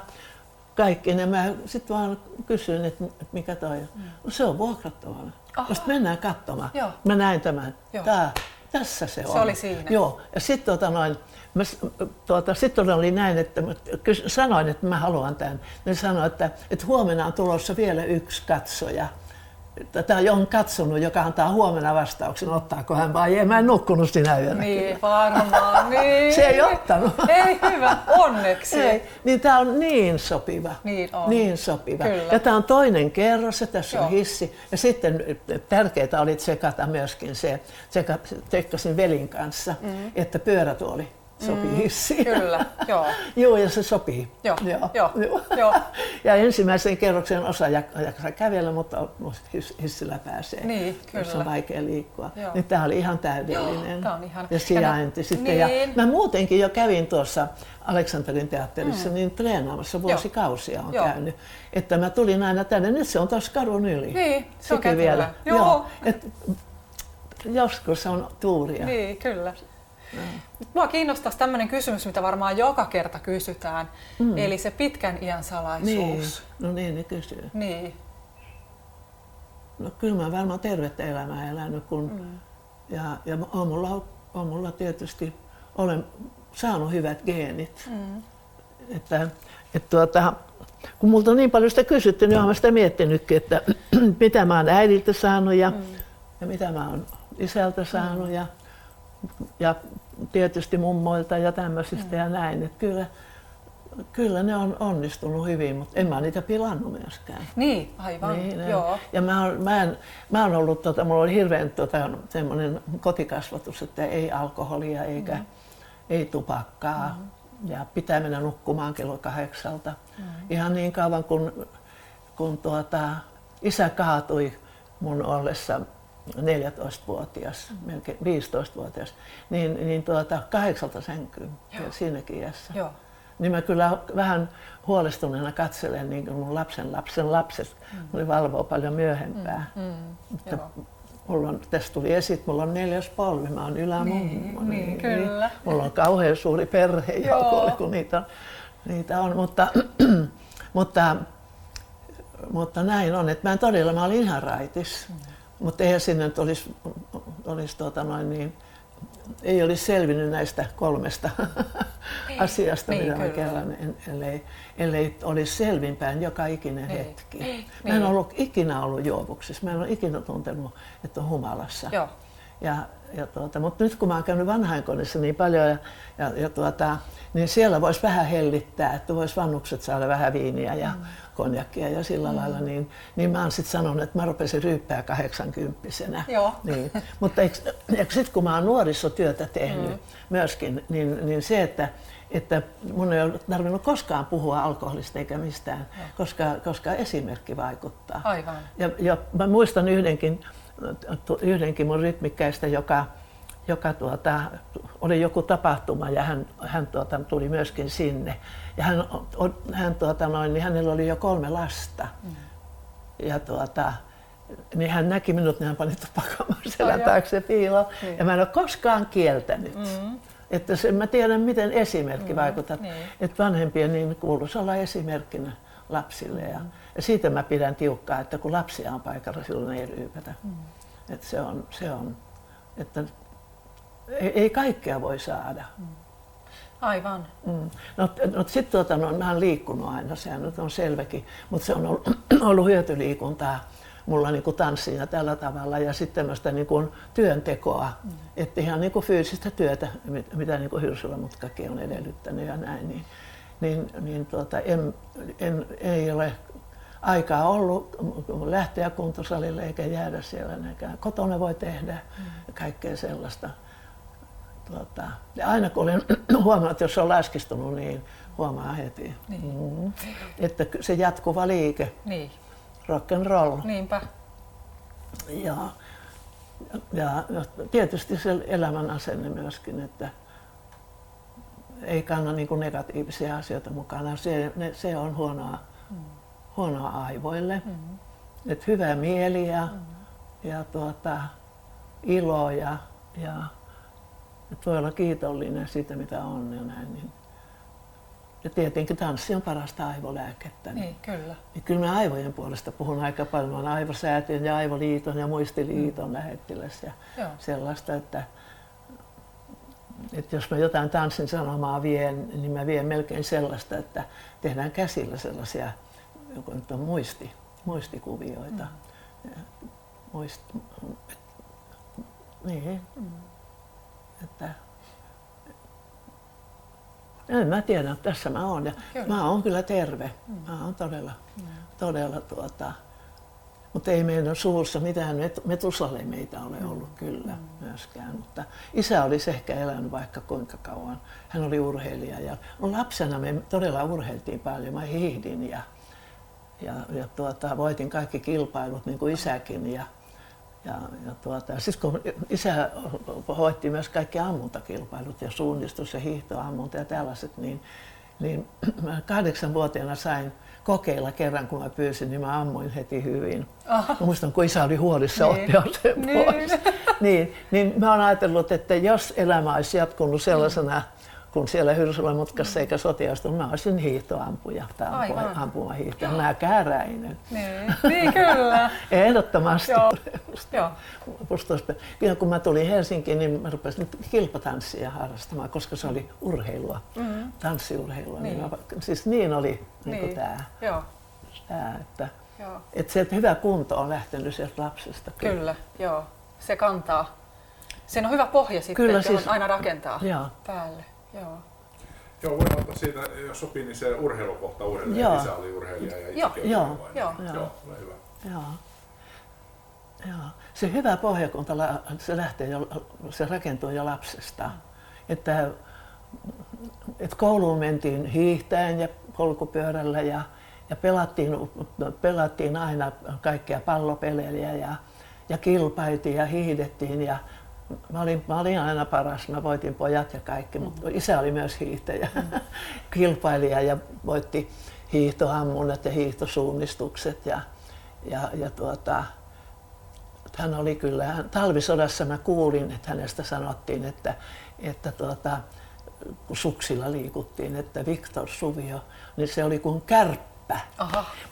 kaikki ne. Mä sitten vaan kysyin, että mikä toi on. No se on vuokrattavana. Sitten mennään katsomaan. Joo. Mä näin tämän. Joo. Tää, tässä se on. oli siinä. Joo. Ja sitten tota noin, mä, tuota, sitten oli näin, että mä sanoin, että mä haluan tämän. Ne sanoi, että, että huomenna on tulossa vielä yksi katsoja. Tätä on katsonut, joka antaa huomenna vastauksen, ottaako hän vai ei. Mä en nukkunut sinä yönä. Niin, varmaan. *laughs* Niin. Se ei ottanut. Ei hyvä, onneksi. Ei, niin tämä on niin sopiva. Niin on. Niin sopiva. Kyllä. Ja tämä on toinen kerros ja tässä Joo. on hissi. Ja sitten tärkeää oli tsekata myöskin se, tseka, tsekkasin velin kanssa, mm. että pyörätuoli sopii mm. hissiin. Kyllä, joo. *laughs* Joo, ja se sopii. Joo, joo, joo. *laughs* Ja ensimmäisen kerroksen osa jak- jaksaa kävellä, mutta hiss- hissillä pääsee, Niin, jos on kyllä. vaikea liikkua. Joo. Niin tämä oli ihan täydellinen. Joo, tää on ihana. Ja sijainti Ja sitten. Ja niin. mä muutenkin jo kävin tuossa Aleksanterin teatterissa mm. niin treenaamassa vuosikausia on Joo. käynyt. Että mä tulin aina tänne, nyt se on tuossa kadun yli. Niin, se on Sekin kätevää. Joo. Et, joskus on tuuria. Niin, kyllä. Mua kiinnostaisi tämmöinen kysymys, mitä varmaan joka kerta kysytään, mm. eli se pitkän iän salaisuus. niin. No niin, ne kysyy. Niin. No kyllä mä varmaan tervettä elämää elänyt, kun mm. ja, ja on, mulla, on mulla tietysti, olen saanut hyvät geenit. Mm. Että, että tuota, kun multa on niin paljon sitä kysytty, niin olen sitä miettinytkin, että *clears throat* mitä mä oon äidiltä saanut ja, mm. ja mitä mä oon isältä saanut mm. ja, ja tietysti mummoilta ja tämmöisistä mm. ja näin. Että kyllä, kyllä ne on onnistunut hyvin, mutta en mä niitä pilannut myöskään. Niin, aivan. Niin. Joo. Ja mä oon, mä, en, mä oon ollut, tota, mulla oli hirveän tota, semmoinen kotikasvatus, että ei alkoholia eikä mm. ei tupakkaa. Mm. Ja pitää mennä nukkumaan kello kahdeksalta. Mm. Ihan niin kauan kun, kun tuota, isä kaatui mun ollessa 14-vuotias, mm. melkein 15-vuotias, niin, niin tuota, kahdeksalta sänkyyn Joo. siinäkin iässä. Joo. Niin mä kyllä vähän huolestuneena katselen niin kuin mun lapsen lapsen lapset. Mm. Ne valvoo paljon myöhempää. Mm. Mutta Joo. mulla on, tästä tuli esit, mulla on neljäs polvi, mä oon ylämummo. Niin, niin, kyllä. Mulla on kauhean suuri perhe. Joo. kun niitä on. Niitä on mutta, *clears throat* mutta, mutta näin on, että mä en todella, mä olin ihan raitis. Mm. Mutta eihän sinne nyt olisi, olisi tuota noin niin, ei olisi selvinnyt näistä kolmesta asiasta, Niin, mitä mä kyllä. kerran, en- ellei, ellei olisi selvinpäin joka ikinen Niin. hetki. Niin. Mä en ollut ikinä ollut juovuksissa, mä en ole ikinä tuntenut, että on humalassa. Joo. Ja, ja tuota, mutta nyt kun mä oon käynyt vanhainkodissa niin paljon, ja, ja, ja tuota, niin siellä voisi vähän hellittää, että vois vannukset saada vähän viiniä ja mm. Konjakkia ja sillä mm. lailla, niin, niin mä oon sitten sanonut, että mä rupesin ryyppää 80 Joo. Niin. *laughs* Mutta sitten kun mä oon nuorisotyötä tehnyt mm. myöskin, niin, niin se, että että mun ei ole tarvinnut koskaan puhua alkoholista eikä mistään, koska, koska esimerkki vaikuttaa. Aivan. Ja, ja mä muistan yhdenkin, yhdenkin mun rytmikkäistä, joka, joka tuota, oli joku tapahtuma ja hän, hän tuota, tuli myöskin sinne. Ja hän, hän, tuota, noin, niin hänellä oli jo kolme lasta. Mm. Ja tuota, niin hän näki minut, niin hän pani tupakan selän Ai taakse piiloon. Niin. Ja mä en ole koskaan kieltänyt. Mm. Että se, mä tiedän, miten esimerkki mm, vaikuttaa. niin. Että vanhempien niin kuuluisi olla esimerkkinä lapsille. Ja, ja siitä mä pidän tiukkaa, että kun lapsia on paikalla, silloin ei ryypätä. Mm. Että se on, se on, että ei, ei kaikkea voi saada. Mm. Aivan. Mm. No, no sitten tuota, no, mä oon liikkunut aina, sehän nyt on selväkin, mutta se on ollut, *clears throat* ollut hyötyliikuntaa mulla niin kuin tanssin ja tällä tavalla ja sitten tämmöistä niin kuin työntekoa, mm. että ihan niin kuin fyysistä työtä, mit- mitä niin kuin Hyrsylä-mutkakin on edellyttänyt ja näin, niin, niin, niin tuota, en, en, ei ole aikaa ollut lähteä kuntosalille eikä jäädä siellä näkään. Kotona voi tehdä mm. kaikkea sellaista. Tuota, ja aina kun olen *clears throat* huomannut, että jos on läskistunut, niin huomaa heti. Niin. Mm. Että se jatkuva liike, Niin. rock and roll. Niinpä. Ja, ja, ja tietysti se elämän asenne myöskin, että, ei kanna niin negatiivisia asioita mukana. Se, ne, se on huonoa, mm. huonoa aivoille. Mm. Et hyvä mieli ja, mm. ja tuota, ilo ja, ja et voi olla kiitollinen siitä, mitä on ja näin. Niin. Ja tietenkin tanssi on parasta aivolääkettä. Niin, kyllä. Niin kyllä mä aivojen puolesta puhun aika paljon. Olen aivosäätiön ja aivoliiton ja muistiliiton mm. lähettiläs ja Joo. sellaista, että, että jos mä jotain tanssin sanomaa vien, niin mä vien melkein sellaista, että tehdään käsillä sellaisia joko nyt on muisti, muistikuvioita. Mm. Muist, et, niin. Mm. Että, en mä tiedä, tässä mä oon. Ja mä oon kyllä terve. Mm. Mä oon todella, mm. todella tuota, mutta ei meidän suussa mitään metusalemeita ole mm. ollut kyllä mm. myöskään. Mutta isä olisi ehkä elänyt vaikka kuinka kauan. Hän oli urheilija ja lapsena me todella urheiltiin paljon. Mä hiihdin ja, ja, ja tuota, voitin kaikki kilpailut niin kuin isäkin. Ja, ja, ja tuota, siis kun isä hoitti myös kaikki ammuntakilpailut ja suunnistus ja hiihtoammunta ja tällaiset, niin, niin *clears throat* mä kahdeksanvuotiaana sain kokeilla kerran, kun mä pyysin, niin mä ammuin heti hyvin. Aha. Mä muistan, kun isä oli huolissa, niin. otti sen niin. pois. niin, niin mä oon ajatellut, että jos elämä olisi jatkunut sellaisena, mm kun siellä Hyrsylän mutkassa eikä sotiastu, mä olisin hiihtoampuja tai ampuma hiihtäjä, mä kääräinen. Niin, niin kyllä. *laughs* Ehdottomasti. Joo. Joo. kun mä tulin Helsinkiin, niin mä rupesin kilpatanssia harrastamaan, koska se oli urheilua, mm-hmm. tanssiurheilua. Niin. Niin mä, siis niin oli niin. Niin tämä. Joo. Tää, että, joo. että sieltä hyvä kunto on lähtenyt sieltä lapsesta. Kyllä, kyllä joo. Se kantaa. Sen on hyvä pohja sitten, Kyllä, siis, aina rakentaa joo. päälle. Joo. Joo, voin ottaa siitä, jos sopii, niin se urheilukohta urheilija. Joo. Isä oli urheilija ja Joo. Joo. Joo. Joo. Joo, ole hyvä. Joo. Joo. Se hyvä pohjakunta, se lähtee jo, se rakentuu jo lapsesta. Että, että kouluun mentiin hiihtäen ja polkupyörällä ja, ja pelattiin, pelattiin aina kaikkia pallopelejä ja, ja kilpailtiin ja hiihdettiin ja mä olin, mä olin aina paras, mä voitin pojat ja kaikki, mm. mutta isä oli myös hiihtäjä, mm. *laughs* kilpailija ja voitti hiihtoammunnat ja hiihtosuunnistukset ja, ja, ja tuota, hän oli kyllä, hän, talvisodassa mä kuulin, että hänestä sanottiin, että, että tuota, kun suksilla liikuttiin, että Viktor Suvio, niin se oli kuin kärppä.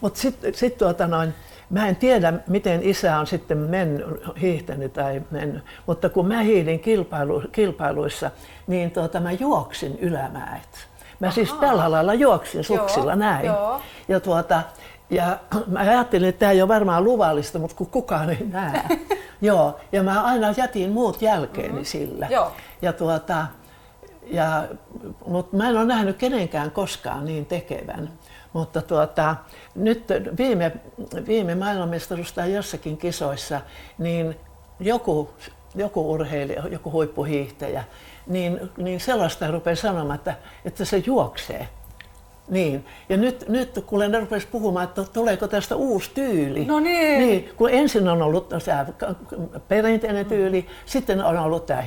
Mutta sitten sit tuota noin, Mä en tiedä, miten isä on sitten mennyt, hiihtänyt tai mennyt, mutta kun mä hiihdin kilpailu, kilpailuissa, niin tuota, mä juoksin ylämäet. Mä siis Aha. siis tällä lailla juoksin suksilla joo, näin. Joo. Ja, tuota, ja *clears throat* mä ajattelin, että tämä ei ole varmaan luvallista, mutta kun kukaan ei näe. *laughs* joo, ja mä aina jätin muut jälkeeni mm-hmm. sillä. Joo. Ja tuota, ja, mutta mä en ole nähnyt kenenkään koskaan niin tekevän. Mutta tuota, nyt viime, viime maailmanmestaruus tai jossakin kisoissa, niin joku, joku urheilija, joku huippuhiihtäjä, niin, niin sellaista rupeaa sanomaan, että, että se juoksee. Niin. Ja nyt, nyt kun ne rupesi puhumaan, että tuleeko tästä uusi tyyli. No niin. niin kun ensin on ollut tämä perinteinen tyyli, mm. sitten on ollut tämä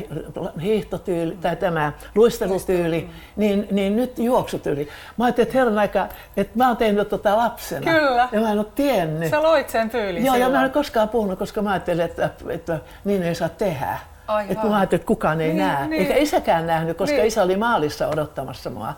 hiihtotyyli tai tämä luistelutyyli, mm. niin, niin nyt juoksutyyli. Mä ajattelin, että herran aika, että mä oon tehnyt tota lapsena. Kyllä. Ja mä en ole tiennyt. Sä loit sen tyylin Joo, silloin. ja mä en koskaan puhunut, koska mä ajattelin, että, että niin ei saa tehdä. Aivan. Että mä ajattelin, että kukaan ei niin, näe. Niin. Eikä isäkään nähnyt, koska niin. isä oli maalissa odottamassa mua.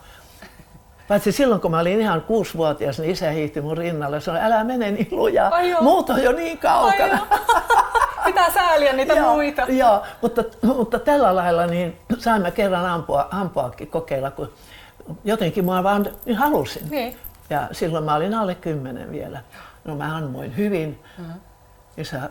Paitsi silloin, kun mä olin ihan kuusivuotias, niin isä hiihti mun rinnalle. Sanoi, älä mene niin lujaa, muut on jo niin kaukana. *laughs* Pitää sääliä niitä joo, muita. Joo, mutta, mutta tällä lailla niin saimme kerran ampua, ampuakin kokeilla, kun jotenkin mä vaan niin halusin. Niin. Ja silloin mä olin alle kymmenen vielä. No mä ammuin hyvin. Mm-hmm. Isä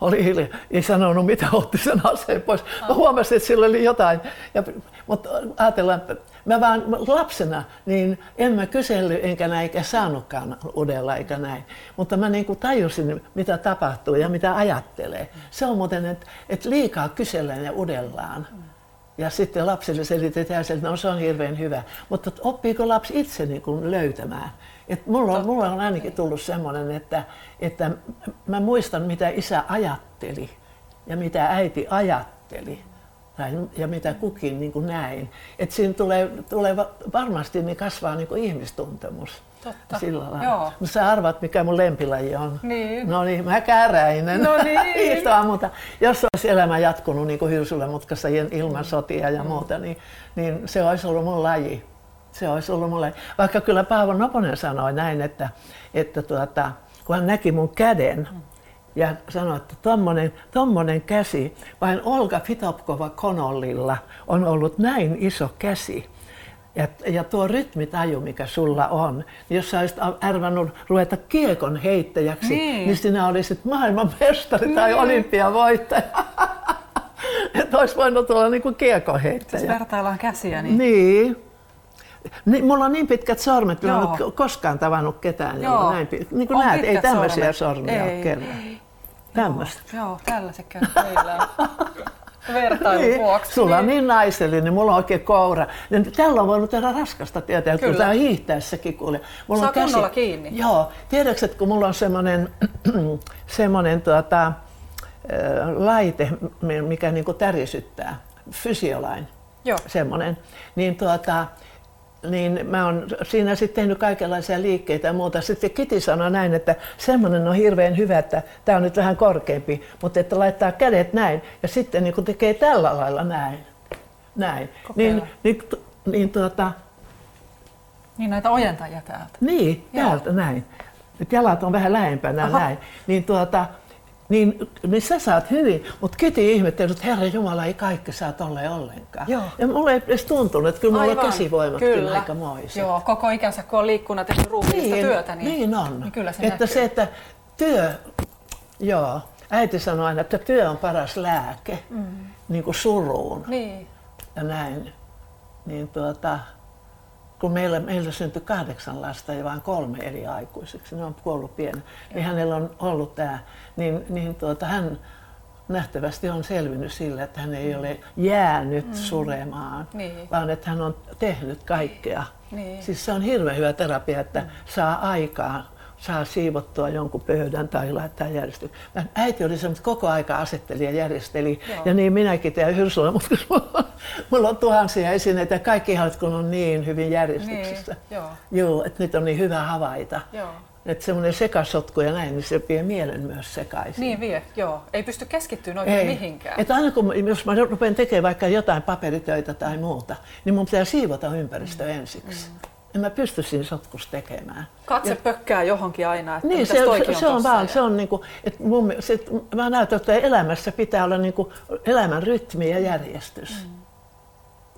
oli hiljaa, ei sanonut mitä, otti sen aseen pois. Mä huomasin, että sillä oli jotain. Ja, mutta ajatellaan, että mä vaan lapsena, niin en mä kysellyt enkä näin, eikä saanutkaan udella eikä näin. Mutta mä niin kuin tajusin, mitä tapahtuu ja mitä ajattelee. Se on muuten, että, että liikaa kysellään ja udellaan. Ja sitten lapsille selitetään, että no se on hirveän hyvä. Mutta oppiiko lapsi itse niin kuin löytämään? Et mulla, on, mulla on ainakin tullut semmoinen, että, että mä muistan mitä isä ajatteli ja mitä äiti ajatteli tai, ja mitä kukin niin kuin näin. Että siinä tulee, tulee varmasti niin kasvaa niin kuin ihmistuntemus. Totta. Sillä lailla. Joo. No sä arvat, mikä mun lempilaji on. Niin. No niin, mä käräinen. No niin. *laughs* mutta jos olisi elämä jatkunut niin kuin hyrsylämutkassa ilman sotia ja muuta, niin, niin se olisi ollut mun laji. Se olisi ollut mulle. Vaikka kyllä Paavo Noponen sanoi näin, että, että tuota, kun hän näki mun käden, ja sanoi, että tommonen, tommonen käsi, vain Olga Fitopkova Konollilla on ollut näin iso käsi. Ja, ja tuo rytmitaju, mikä sulla on, niin jos sä olisit arvannut ruveta kiekon heittäjäksi, niin, niin sinä olisit maailman mestari niin. tai olympiavoittaja. *laughs* että olisi voinut olla niin kuin kiekon heittäjä. Jos vertaillaan käsiä, niin... Niin. Niin, mulla on niin pitkät sormet, että en ole koskaan tavannut ketään. Joo. Näin, niin kuin näet, ei tämmöisiä sormia ei. ole kerran. Tämmöistä. Joo, joo tällaiset käy meillä *laughs* vertailun niin. vuoksi. Sulla on niin. niin naisellinen, mulla on oikein koura. Tällä on voinut tehdä raskasta tietää, kun tämä hiihtäessäkin kuule. Mulla Saa on käsi... kiinni. Joo. Tiedätkö, että kun mulla on semmoinen, *clears throat* semmoinen tuota, laite, mikä niin kuin tärisyttää, fysiolain, Joo. semmoinen, niin tuota, niin mä oon siinä sitten tehnyt kaikenlaisia liikkeitä ja muuta. Sitten Kiti sanoi näin, että semmoinen on hirveän hyvä, että tämä on nyt vähän korkeampi, mutta että laittaa kädet näin ja sitten niin kun tekee tällä lailla näin, näin. Niin, niin, niin, tuota, niin näitä ojentajia täältä. Niin, täältä Joo. näin. Nyt jalat on vähän lähempänä Aha. näin. Niin tuota, niin, niin sä saat hyvin, mutta Kiti ihmetteli, että Herra Jumala ei kaikki saa tolleen ollenkaan. Joo. Ja mulla ei edes tuntunut, että kyllä mulla on käsivoimatkin kyllä. aika moiset. Joo, koko ikänsä kun on liikkunut tehnyt ruumiillista niin, työtä, niin, niin on. Niin kyllä se että näkyy. se, että työ, joo, äiti sanoi aina, että työ on paras lääke, mm. niin kuin suruun niin. ja näin. Niin tuota, kun meillä, meillä syntyi kahdeksan lasta ja vain kolme eri aikuiseksi, ne on kuollut pieni, niin hänellä on ollut tämä, niin, niin tuota, hän nähtävästi on selvinnyt sillä, että hän ei ole jäänyt mm. suremaan, niin. vaan että hän on tehnyt kaikkea. Niin. Siis se on hirveän hyvä terapia, että mm. saa aikaa saa siivottua jonkun pöydän tai laittaa järjestykseen. Äiti oli semmoinen, koko aika asetteli ja järjesteli. Joo. Ja niin minäkin teen Hyrsulla, *laughs* mutta mulla, mulla on tuhansia esineitä ja kaikki ihan, kun on niin hyvin järjestyksessä. Niin, joo. joo, että nyt on niin hyvä havaita. Joo. Että semmoinen sekasotku ja näin, niin se vie mielen myös sekaisin. Niin vie, joo. Ei pysty keskittymään oikein Ei. mihinkään. Että aina kun, jos mä rupean tekemään vaikka jotain paperitöitä tai muuta, niin mun pitää siivota ympäristö mm. ensiksi. Mm en mä pysty siinä sotkus tekemään. Katse ja, pökkää johonkin aina, että niin, se, se, se on, on vaan, se on niinku, että mun, se, mä näytän, että elämässä pitää olla niinku elämän rytmi ja järjestys. Mm.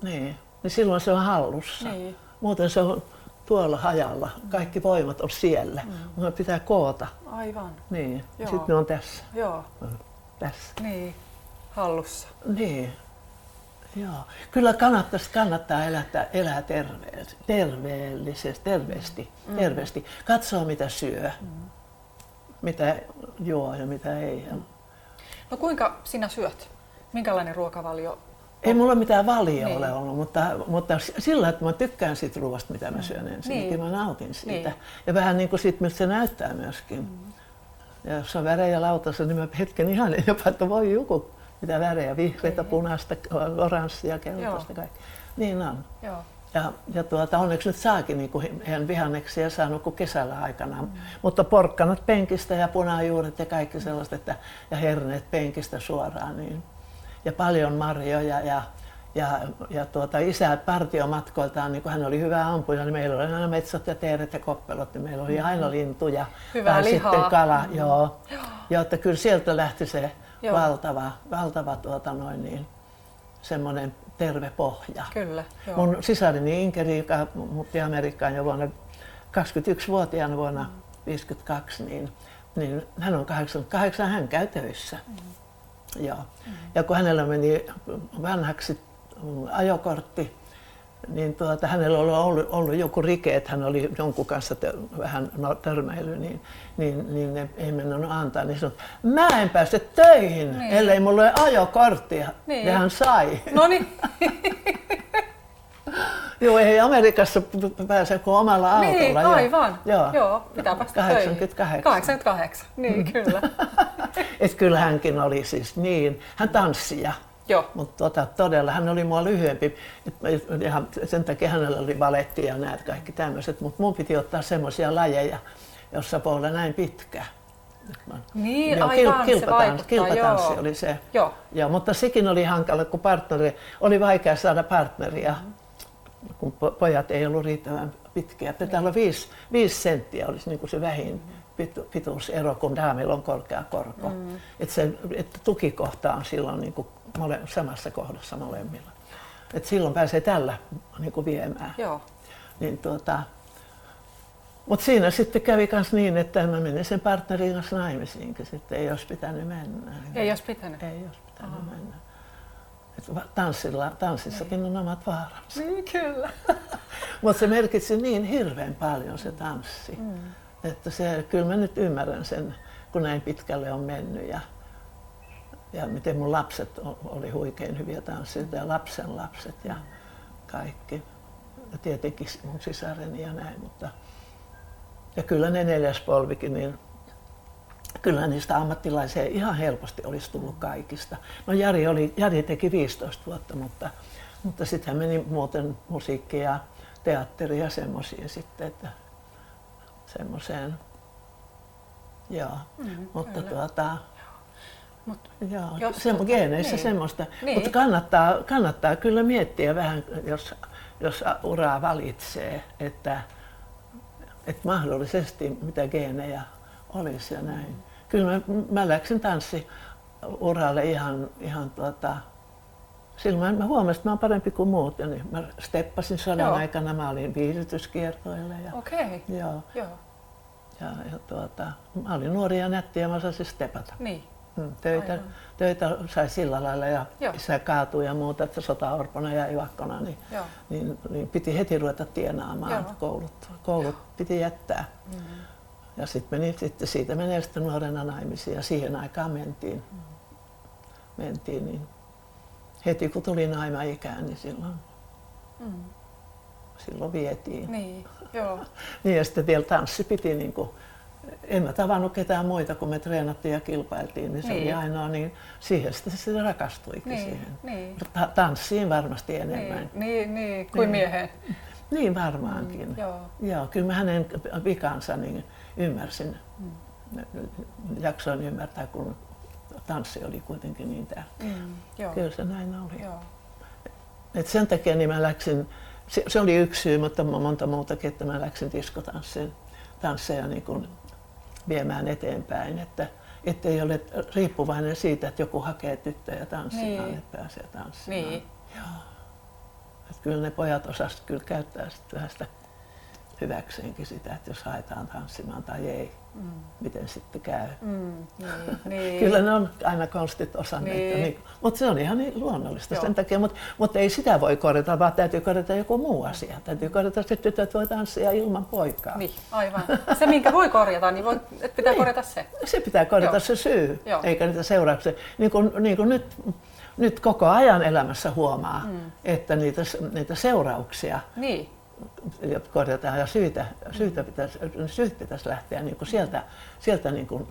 Niin, niin silloin se on hallussa. Niin. Muuten se on tuolla hajalla, kaikki voimat on siellä. Mm. Mutta pitää koota. Aivan. Niin, sitten ne on tässä. Joo. Tässä. Niin, hallussa. Niin. Joo. Kyllä kannattaisi, kannattaa elättää, elää terveellisesti, terveellisesti, terveesti, mm. terveesti. Katsoo mitä syö, mm. mitä juo ja mitä ei. No kuinka sinä syöt? Minkälainen ruokavalio ei mulla mitään valio niin. ole ollut, mutta, mutta sillä, että mä tykkään siitä ruoasta, mitä mä mm. syön ensin, niin. mä nautin siitä. Niin. Ja vähän niin kuin siitä, miltä se näyttää myöskin. Mm. Ja jos on värejä lautassa, niin mä hetken ihan jopa, että voi joku mitä värejä, vihreitä, punaista, oranssia, keltaista, kaikki. Niin on. Joo. Ja, ja tuota, onneksi nyt saakin niin kuin vihanneksia saanut kuin kesällä aikana. Mm. Mutta porkkanat penkistä ja punajuuret ja kaikki sellaista, että, ja herneet penkistä suoraan. Niin. Ja paljon marjoja ja, ja, ja tuota, isä partiomatkoiltaan, niin kun hän oli hyvä ampuja, niin meillä oli aina metsot ja teeret ja koppelot, niin meillä oli aina lintuja. Hyvää tai lihaa. sitten kala, mm. joo. Ja että kyllä sieltä lähti se Joo. valtava, valtava tuota noin niin, semmoinen terve pohja. Kyllä, joo. Mun sisarini Inkeri, joka muutti Amerikkaan jo vuonna 21-vuotiaana vuonna 1952, niin, niin hän on 88, hän käy töissä. Mm. Joo. Mm. Ja kun hänellä meni vanhaksi ajokortti, niin tuota, hänellä oli ollut, ollut joku rike, että hän oli jonkun kanssa te, vähän törmäily, niin, niin, niin ne ei mennyt antaa. Niin sanoi, mä en pääse töihin, niin. ellei mulla ole ajokorttia. Niin. Ja hän sai. No niin. *laughs* Joo, ei Amerikassa pääse kuin omalla autolla. Niin, aivan. Joo, Joo pitää päästä 88. 88, niin *laughs* kyllä. Et kyllä hänkin oli siis niin. Hän tanssia. Joo. Mutta tota, todella hän oli mua lyhyempi. Et, ihan sen takia hänellä oli valetti ja näet kaikki tämmöiset. Mutta mun piti ottaa semmoisia lajeja, jossa voi olla näin pitkä. Niin, Joo, aivan, kil- se kilpatanssi, vaikuttaa, kilpatanssi joo. oli se. Joo. Joo, mutta sekin oli hankala, kun partneri, oli vaikea saada partneria, kun po- pojat ei ollut riittävän pitkiä. Pitää olla viisi, viisi senttiä olisi niin kuin se vähin pitu- pituusero, kun daamilla on korkea korko. Mm. Että se, että tukikohta on silloin niin kuin mole, samassa kohdassa molemmilla. Et silloin pääsee tällä niin kuin viemään. Joo. Niin tuota, mutta siinä sitten kävi myös niin, että mä menin sen partnerin kanssa naimisiinkin sitten, ei olisi pitänyt mennä. Ei olisi pitänyt. Ei olisi pitänyt Aha. mennä. Et tanssilla, tanssissakin on omat vaaransa. Niin, kyllä. *laughs* Mutta se merkitsi niin hirveän paljon se tanssi. Mm. Että se, kyllä mä nyt ymmärrän sen, kun näin pitkälle on mennyt. Ja, ja miten mun lapset oli huikein hyviä tanssijoita ja lapsen lapset ja kaikki. Ja tietenkin mun sisareni ja näin. Mutta, ja kyllä ne neljäs polvikin, niin kyllä niistä ammattilaisia ihan helposti olisi tullut kaikista. No Jari, oli, Jari teki 15 vuotta, mutta, mutta sitten hän meni muuten musiikki ja teatteri ja semmoisiin sitten, että semmoiseen. Joo, mm, mutta kyllä. tuota, Mut, joo, Jos se, tota- geeneissä niin. semmoista. Niin. Mutta kannattaa, kannattaa kyllä miettiä vähän, jos, jos uraa valitsee, että, että mahdollisesti mitä geenejä olisi ja näin. Kyllä mä, mä läksin tanssiuralle ihan, ihan tuota, silloin mä huomasin, että mä oon parempi kuin muut. Ja niin mä steppasin sodan Joo. aikana, mä olin viihdytyskiertoilla. Ja, Okei. Okay. joo, Joo. ja, ja tuota, mä olin nuori ja nätti ja mä osasin stepata. Niin. Mm, Töitä, Aivan. töitä sai sillä lailla ja Joo. isä kaatui ja muuta, että sotaorpona ja ivakkona, niin, Joo. niin, niin piti heti ruveta tienaamaan. Joo. Koulut, koulut piti jättää. Mm-hmm. Ja sitten meni, sitten siitä menee sitten nuorena naimisiin ja siihen aikaan mentiin. Mm. mentiin niin heti kun tuli naima-ikään, niin silloin, Mm. silloin vietiin. Niin. Joo. *laughs* Niin ja sitten vielä tanssi piti niin kuin, en mä tavannut ketään muita, kun me treenattiin ja kilpailtiin, niin se Niin. oli ainoa, niin siihen sitten se rakastuikin Niin. siihen. Niin. Ta- tanssiin varmasti enemmän. Niin, niin, niin, kuin Niin. mieheen. Niin varmaankin. Mm, joo. Joo, kyllä mä hänen vikansa niin ymmärsin. Jaksoin ymmärtää, kun tanssi oli kuitenkin niin tärkeä. Mm, joo. Kyllä se näin oli. Joo. Et sen takia niin mä läksin, se, se oli yksi syy, mutta monta muutakin, että mä läksin diskotanssiin tansseja niin kuin viemään eteenpäin, että ettei ole riippuvainen siitä, että joku hakee tyttöjä tanssimaan, Niin. että pääsee tanssimaan. Niin. Et kyllä ne pojat osasivat kyllä käyttää sit vähän sitä hyväkseenkin sitä, että jos haetaan tanssimaan tai ei, Mm. miten sitten käy. Mm, niin, niin. *laughs* Kyllä ne on aina konstit osanneet, Niin. niin. mutta se on ihan niin luonnollista Joo. sen takia, mutta, mutta ei sitä voi korjata, vaan täytyy korjata joku muu asia. Täytyy korjata, että tytöt voi tanssia ilman poikaa. Niin, aivan. Se, minkä voi korjata, niin voi, et pitää Niin. korjata se. Se pitää korjata Joo. se syy, Joo. eikä niitä seurauksia. Niin kuin, niin kuin nyt, nyt koko ajan elämässä huomaa, mm. että niitä, niitä seurauksia Niin, korjataan ja syitä, syitä pitäisi, syyt pitäisi lähteä niin kuin sieltä, sieltä niin kuin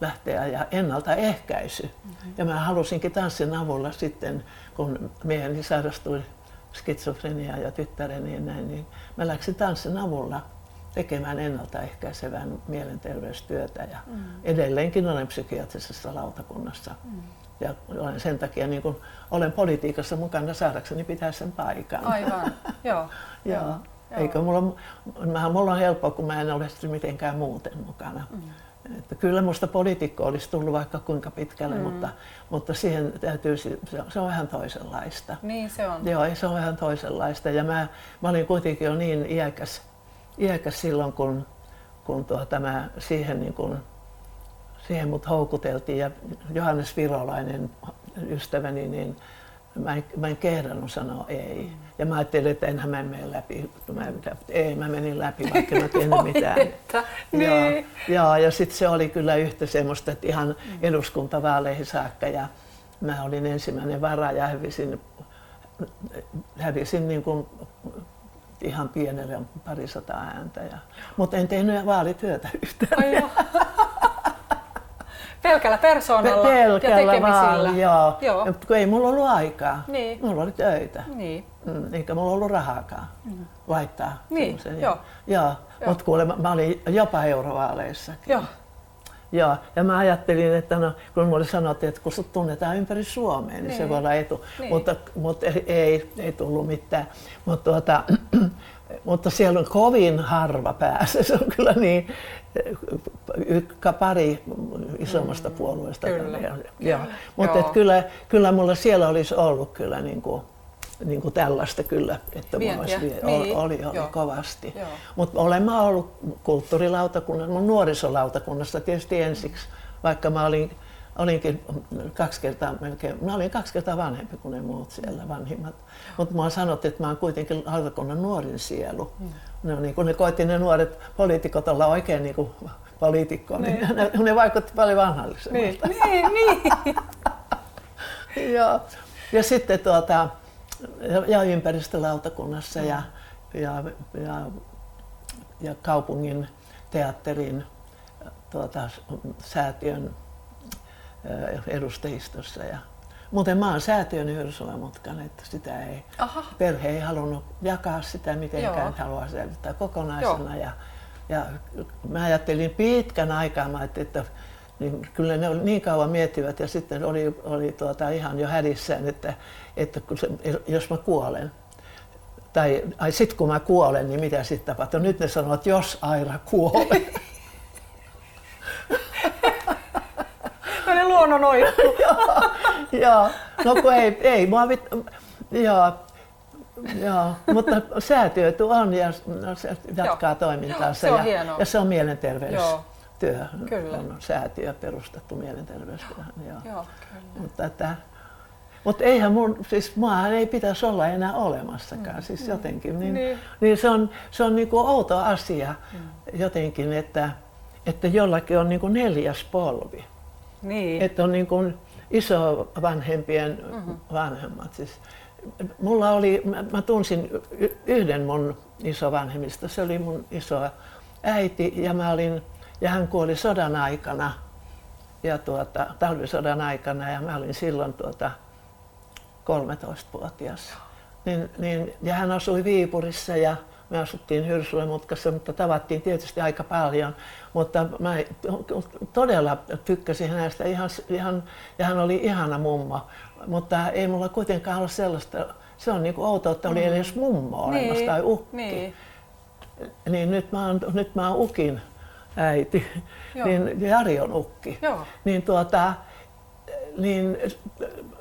lähteä ja ennaltaehkäisy. Mm-hmm. Ja mä halusinkin tanssin avulla sitten, kun mieheni sairastui skitsofreniaa ja tyttäreni ja näin, niin mä läksin tanssin avulla tekemään ennaltaehkäisevää mielenterveystyötä ja mm. edelleenkin olen psykiatrisessa lautakunnassa. Mm. Ja olen sen takia, niin kun olen politiikassa mukana saadakseni pitää sen paikan. aivan. Joo. *laughs* Joo. Joo. Eikö mulla, on- mähän mulla on helppoa, kun mä en ole sitten mitenkään muuten mukana. Mm. Että kyllä musta poliitikko olisi tullut vaikka kuinka pitkälle, mm. mutta, mutta siihen täytyy, se on, se on vähän toisenlaista. Niin se on. Joo, se on vähän toisenlaista. Ja mä, mä olin kuitenkin jo niin iäkäs, iäkäs silloin, kun, kun tuota, mä siihen, niin kun, siihen mut houkuteltiin. Ja Johannes Virolainen, ystäväni, niin mä en, mä en kehdannut sanoa ei. Ja mä ajattelin, että enhän mä mene läpi. Mä, ei, mä menin läpi, vaikka mä en tehnyt mitään. että, niin. Joo, joo, ja sitten se oli kyllä yhtä semmoista, että ihan eduskuntavaaleihin saakka ja mä olin ensimmäinen vara ja hävisin, hävisin niin kuin ihan pienellä parisataa ääntä. Ja, mutta en tehnyt vaalityötä yhtään. Ai. *laughs* Pelkällä persoonalla Pe- pelkällä ja tekemisillä. vaan, joo. Joo. Ja Kun ei mulla ollut aikaa. Niin. Mulla oli töitä. Niin. Mm, eikä mulla ollut rahaakaan laittaa. Niin, joo. Joo, Joo. mutta kuule, mä, mä olin jopa eurovaaleissa. Joo. Joo, ja mä ajattelin, että no, kun mulle sanottiin, että kun sut tunnetaan ympäri Suomea, niin, niin. se voi olla etu. Niin. Mutta, mutta ei, ei, ei tullut mitään. Mutta, tuota, *clears throat* mutta siellä on kovin harva päässä. *laughs* Se on kyllä niin, pari isommasta puolueesta. Mm. Kyllä. tänne. Joo. Mutta Joo. et kyllä, kyllä mulla siellä olisi ollut kyllä niin kuin, niin kuin tällaista kyllä, että mulla olisi, vie- Niin. oli, oli, Joo. kovasti. Mutta olen mä ollut kulttuurilautakunnassa, mun nuorisolautakunnassa tietysti ensiksi, vaikka mä olin, olinkin kaksi kertaa melkein, mä olin kaksi kertaa vanhempi kuin ne muut siellä vanhimmat. Mutta mä sanottu, että mä oon kuitenkin lautakunnan nuorin sielu. No niin kun ne koitti ne nuoret poliitikot olla oikein niin kuin poliitikko, niin, Niin. ne, ne vaikutti paljon vanhallisemmalta. Niin. niin, niin. *laughs* Joo. Ja sitten tuota, ja, ja ympäristölautakunnassa ja, ja, ja, ja kaupungin teatterin tuota, säätiön edustajistossa. Ja, muuten mä oon säätiön Hyrsula-mutkan, että sitä ei, Aha. perhe ei halunnut jakaa sitä mitenkään, Joo. että haluaa säilyttää kokonaisena. Ja, ja mä ajattelin pitkän aikaa, mä että niin kyllä ne oli niin kauan miettivät ja sitten oli, oli tuota ihan jo hädissään, että, että kun se, jos mä kuolen, tai ai sit kun mä kuolen, niin mitä sitten tapahtuu? Nyt ne sanoo, että jos Aira kuolee. *laughs* Luonnon oikku. *laughs* joo, joo, no kun ei, ei mua vit, joo, joo, mutta säätiöty on ja no, se jatkaa Joo. toimintaansa Se on ja, hienoa. ja se on mielenterveystyö. Joo. Kyllä. On säätiö perustettu mielenterveystyöhön. Joo. Joo, kyllä. Mutta, että, mutta eihän mun, siis muahan ei pitäisi olla enää olemassakaan, siis jotenkin. Niin, Niin. niin se on, se on niin kuin outo asia jotenkin, että, että jollakin on niin kuin neljäs polvi. Niin. Että on niin kuin isovanhempien vanhemmat. Siis, mulla oli, mä, mä tunsin yhden mun isovanhemmista, se oli mun iso äiti ja mä olin, ja hän kuoli sodan aikana, ja tuota, talvisodan aikana ja mä olin silloin tuota 13-vuotias. Niin, niin, ja hän asui Viipurissa ja me asuttiin Hyrsulemutkassa, mutta tavattiin tietysti aika paljon. Mutta mä todella tykkäsin hänestä ihan, ihan, ja hän oli ihana mummo. Mutta ei mulla kuitenkaan ollut sellaista, se on niin kuin outoa, että oli edes mummo olemassa tai ukki. Niin. Niin nyt mä oon, nyt mä oon Ukin äiti, Joo. niin Jari on Ukki. Joo. Niin tuota, niin,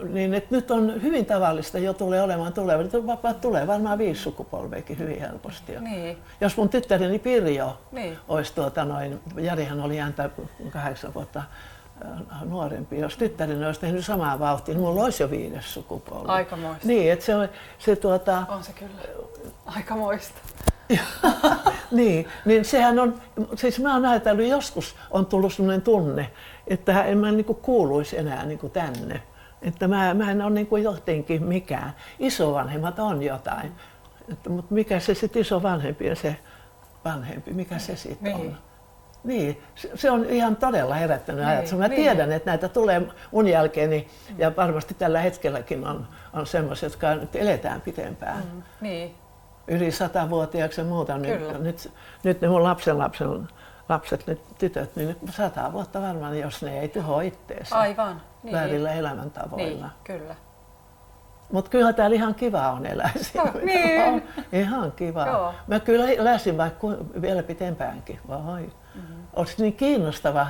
niin että nyt on hyvin tavallista jo tulee olemaan tuleva. Tulee varmaan viisi sukupolveakin hyvin helposti. jo. Niin. Jos mun tyttäreni Pirjo Niin. olisi tuota noin, Jarihan oli häntä kahdeksan vuotta äh, nuorempi, jos tyttäreni olisi tehnyt samaa vauhtia, niin mulla olisi jo viides sukupolvi. Aikamoista. Niin, että se, on- se tuota, On se kyllä. Aikamoista. *laughs* niin, niin sehän on, siis mä oon ajatellut, joskus on tullut sellainen tunne, että en mä niin kuuluisi enää niin tänne. Että mä, mä en ole niin jotenkin mikään. Isovanhemmat on jotain, että, mutta mikä se sitten isovanhempi ja se vanhempi, mikä se sitten Niin. on? Niin, se, on ihan todella herättänyt Niin, ajatus. Mä niin. tiedän, että näitä tulee mun jälkeeni ja varmasti tällä hetkelläkin on, on semmoisia, jotka nyt eletään pitempään Mm. Niin. yli satavuotiaaksi ja muuta. Niin Kyllä. nyt, nyt ne mun lapsen lapsen lapset, nyt tytöt, niin sata vuotta varmaan, jos ne ei tuhoa itteensä Aivan. Niin. väärillä elämäntavoilla. Niin, kyllä. Mutta kyllä täällä ihan kiva on elää siinä. niin. On ihan kiva. Joo. Mä kyllä läsin vaikka vielä pitempäänkin. Vai. Mm-hmm. Olisi niin kiinnostava,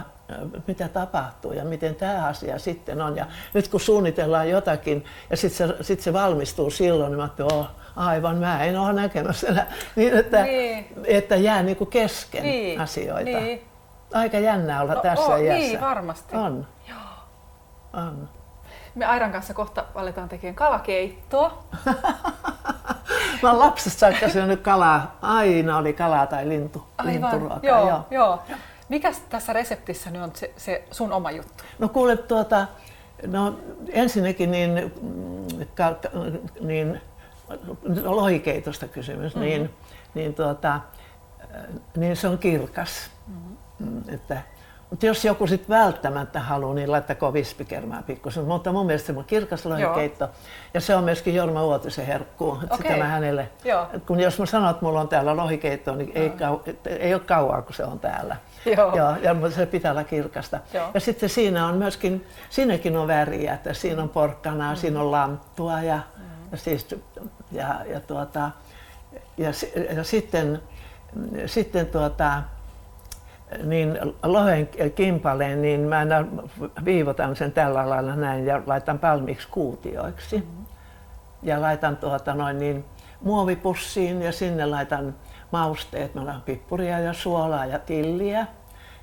mitä tapahtuu ja miten tämä asia sitten on. Ja nyt kun suunnitellaan jotakin ja sitten se, sit se valmistuu silloin, niin mä ajattelin, oh, aivan, mä en ole näkemässä. Niin, että, Niin. että jää niinku kesken Niin. asioita. Niin. Aika jännä olla No, tässä oo, iässä. niin, varmasti. On. On. Me Airan kanssa kohta aletaan tekemään kalakeittoa. *laughs* Mä oon lapsesta saakka syönyt kalaa. Aina oli kalaa tai lintu, linturuokaa. Joo, joo. joo. Mikäs tässä reseptissä nyt on se, se sun oma juttu? No kuule, tuota, no ensinnäkin niin, mm, ka, niin lohikeitosta kysymys, mm-hmm. niin, niin, tuota, niin se on kirkas. Mm-hmm. Että mutta jos joku sitten välttämättä haluaa, niin laittakoon vispikermaa pikkusen. Mutta mun mielestä se on kirkas lohikeitto. Ja se on myöskin Jorma Uotisen herkku. Okay. Sitä mä hänelle, Joo. kun jos mä sanon, että mulla on täällä lohikeitto, niin ei, kau, ei ole kauaa, kun se on täällä. Joo. Ja, ja se pitää olla kirkasta. Joo. Ja sitten siinä on myöskin, siinäkin on väriä, että siinä on porkkanaa, mm. siinä on lanttua ja, mm. ja, siis, ja, ja, tuota, ja, ja sitten, sitten tuota, niin lohen kimpaleen, niin mä aina viivotan sen tällä lailla näin ja laitan palmiksi kuutioiksi. Mm-hmm. Ja laitan tuota noin niin muovipussiin ja sinne laitan mausteet. Mä laitan pippuria ja suolaa ja tilliä.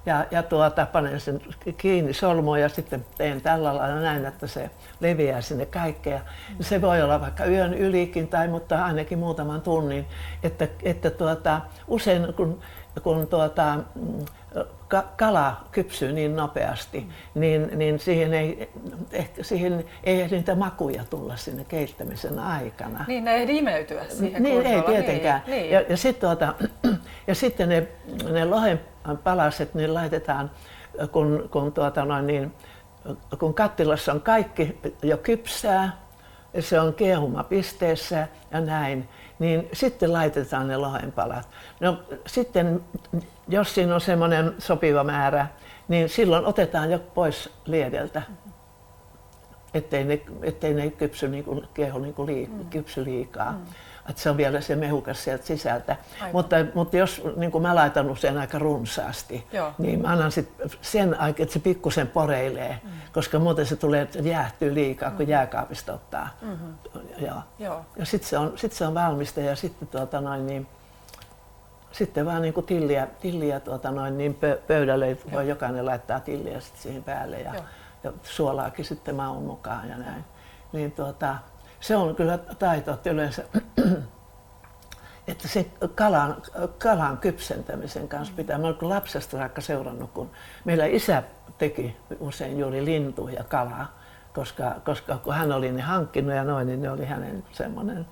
Ja, ja tuota, panen sen kiinni solmuun ja sitten teen tällä lailla näin, että se leviää sinne kaikkea. Se voi olla vaikka yön ylikin tai mutta ainakin muutaman tunnin. Että, että tuota, usein kun kun tuota, kala kypsyy niin nopeasti, mm. niin, niin siihen, ei, ehkä siihen ei niitä makuja tulla sinne keittämisen aikana. Niin, ne ei imeytyä siihen Niin, ei tietenkään. Niin, niin. Ja, ja, sit tuota, *clears throat* ja sitten ne, ne lohen palaset niin laitetaan, kun, kun, tuota noin, niin, kun kattilassa on kaikki jo kypsää, se on kiehuma pisteessä ja näin, niin sitten laitetaan ne lohenpalat. No sitten, jos siinä on semmoinen sopiva määrä, niin silloin otetaan jo pois liedeltä, ettei ne, ettei ne kypsy niin kuin, keho niin kuin liik, mm. kypsy liikaa. Mm että se on vielä se mehukas sieltä sisältä. Mutta, mutta jos niin kuin mä laitan sen aika runsaasti, Joo. niin mä annan sit sen aikaa, että se pikkusen poreilee, mm. koska muuten se tulee jäähtyy liikaa, kun mm. jääkaapista ottaa. Mm-hmm. Joo. Joo. Ja sitten se, on, sit se on valmista ja sitten tuota noin, niin, sitten vaan niin kuin tilliä, tilliä tuota noin, niin pöydälle voi jokainen laittaa tilliä sitten siihen päälle ja, ja suolaakin sitten maun mukaan ja näin. Niin tuota, se on kyllä taito, että yleensä että se kalan, kalan kypsentämisen kanssa pitää. Mä olen lapsesta saakka seurannut, kun meillä isä teki usein juuri lintu ja kalaa, koska, koska kun hän oli ne hankkinut ja noin, niin ne oli hänen semmoinen,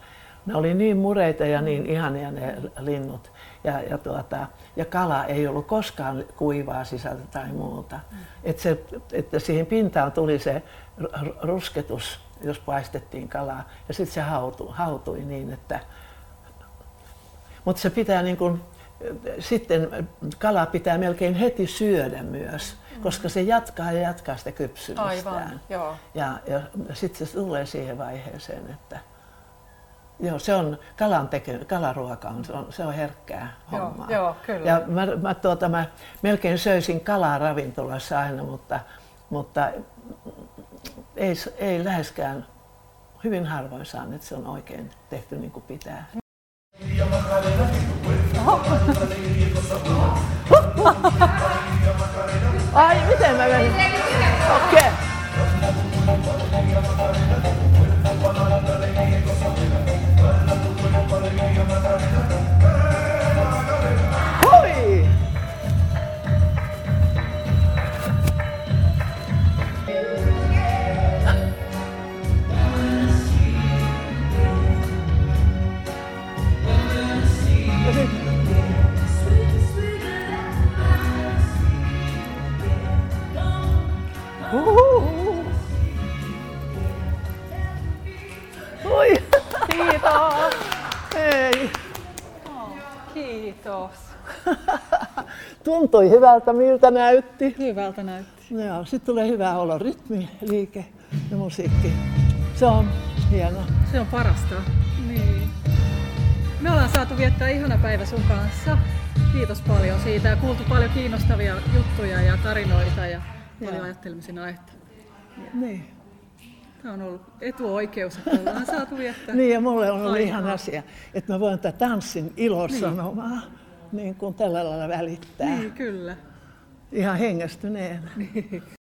ne oli niin mureita ja niin ihania ne linnut. Ja, ja, tuota, ja kala ei ollut koskaan kuivaa sisältä tai muuta. Mm. Että, että siihen pintaan tuli se rusketus jos paistettiin kalaa. Ja sitten se hautui, hautui niin, että... Mutta se pitää niin kun, sitten kala pitää melkein heti syödä myös, mm. koska se jatkaa ja jatkaa sitä kypsymistään. Aivan, joo. Ja, ja sitten se tulee siihen vaiheeseen, että Joo, se on kalan teke, kalaruoka on, se on, se on herkkää hommaa. Joo, joo kyllä. Ja mä, mä, tuota, mä melkein söisin kalaa ravintolassa aina, mutta, mutta ei, ei läheskään, hyvin harvoin saan, että se on oikein tehty niin kuin pitää. *laughs* Ai, miten mä menin? Okei. Okay. Kiitos. *laughs* Tuntui hyvältä, miltä näytti. Hyvältä näytti. Joo, sitten tulee hyvä olo, rytmi, liike ja musiikki. Se on hienoa. Se on parasta. Niin. Me ollaan saatu viettää ihana päivä sun kanssa. Kiitos paljon siitä ja kuultu paljon kiinnostavia juttuja ja tarinoita ja paljon ajattelemisen aihetta. Niin. Tämä on ollut etuoikeus, että ollaan saatu viettää. niin, ja mulle on ollut ihan asia, että mä voin tätä tanssin ilosanomaa niin. niin kuin tällä lailla välittää. Niin, kyllä. Ihan hengästyneenä. Niin. *laughs*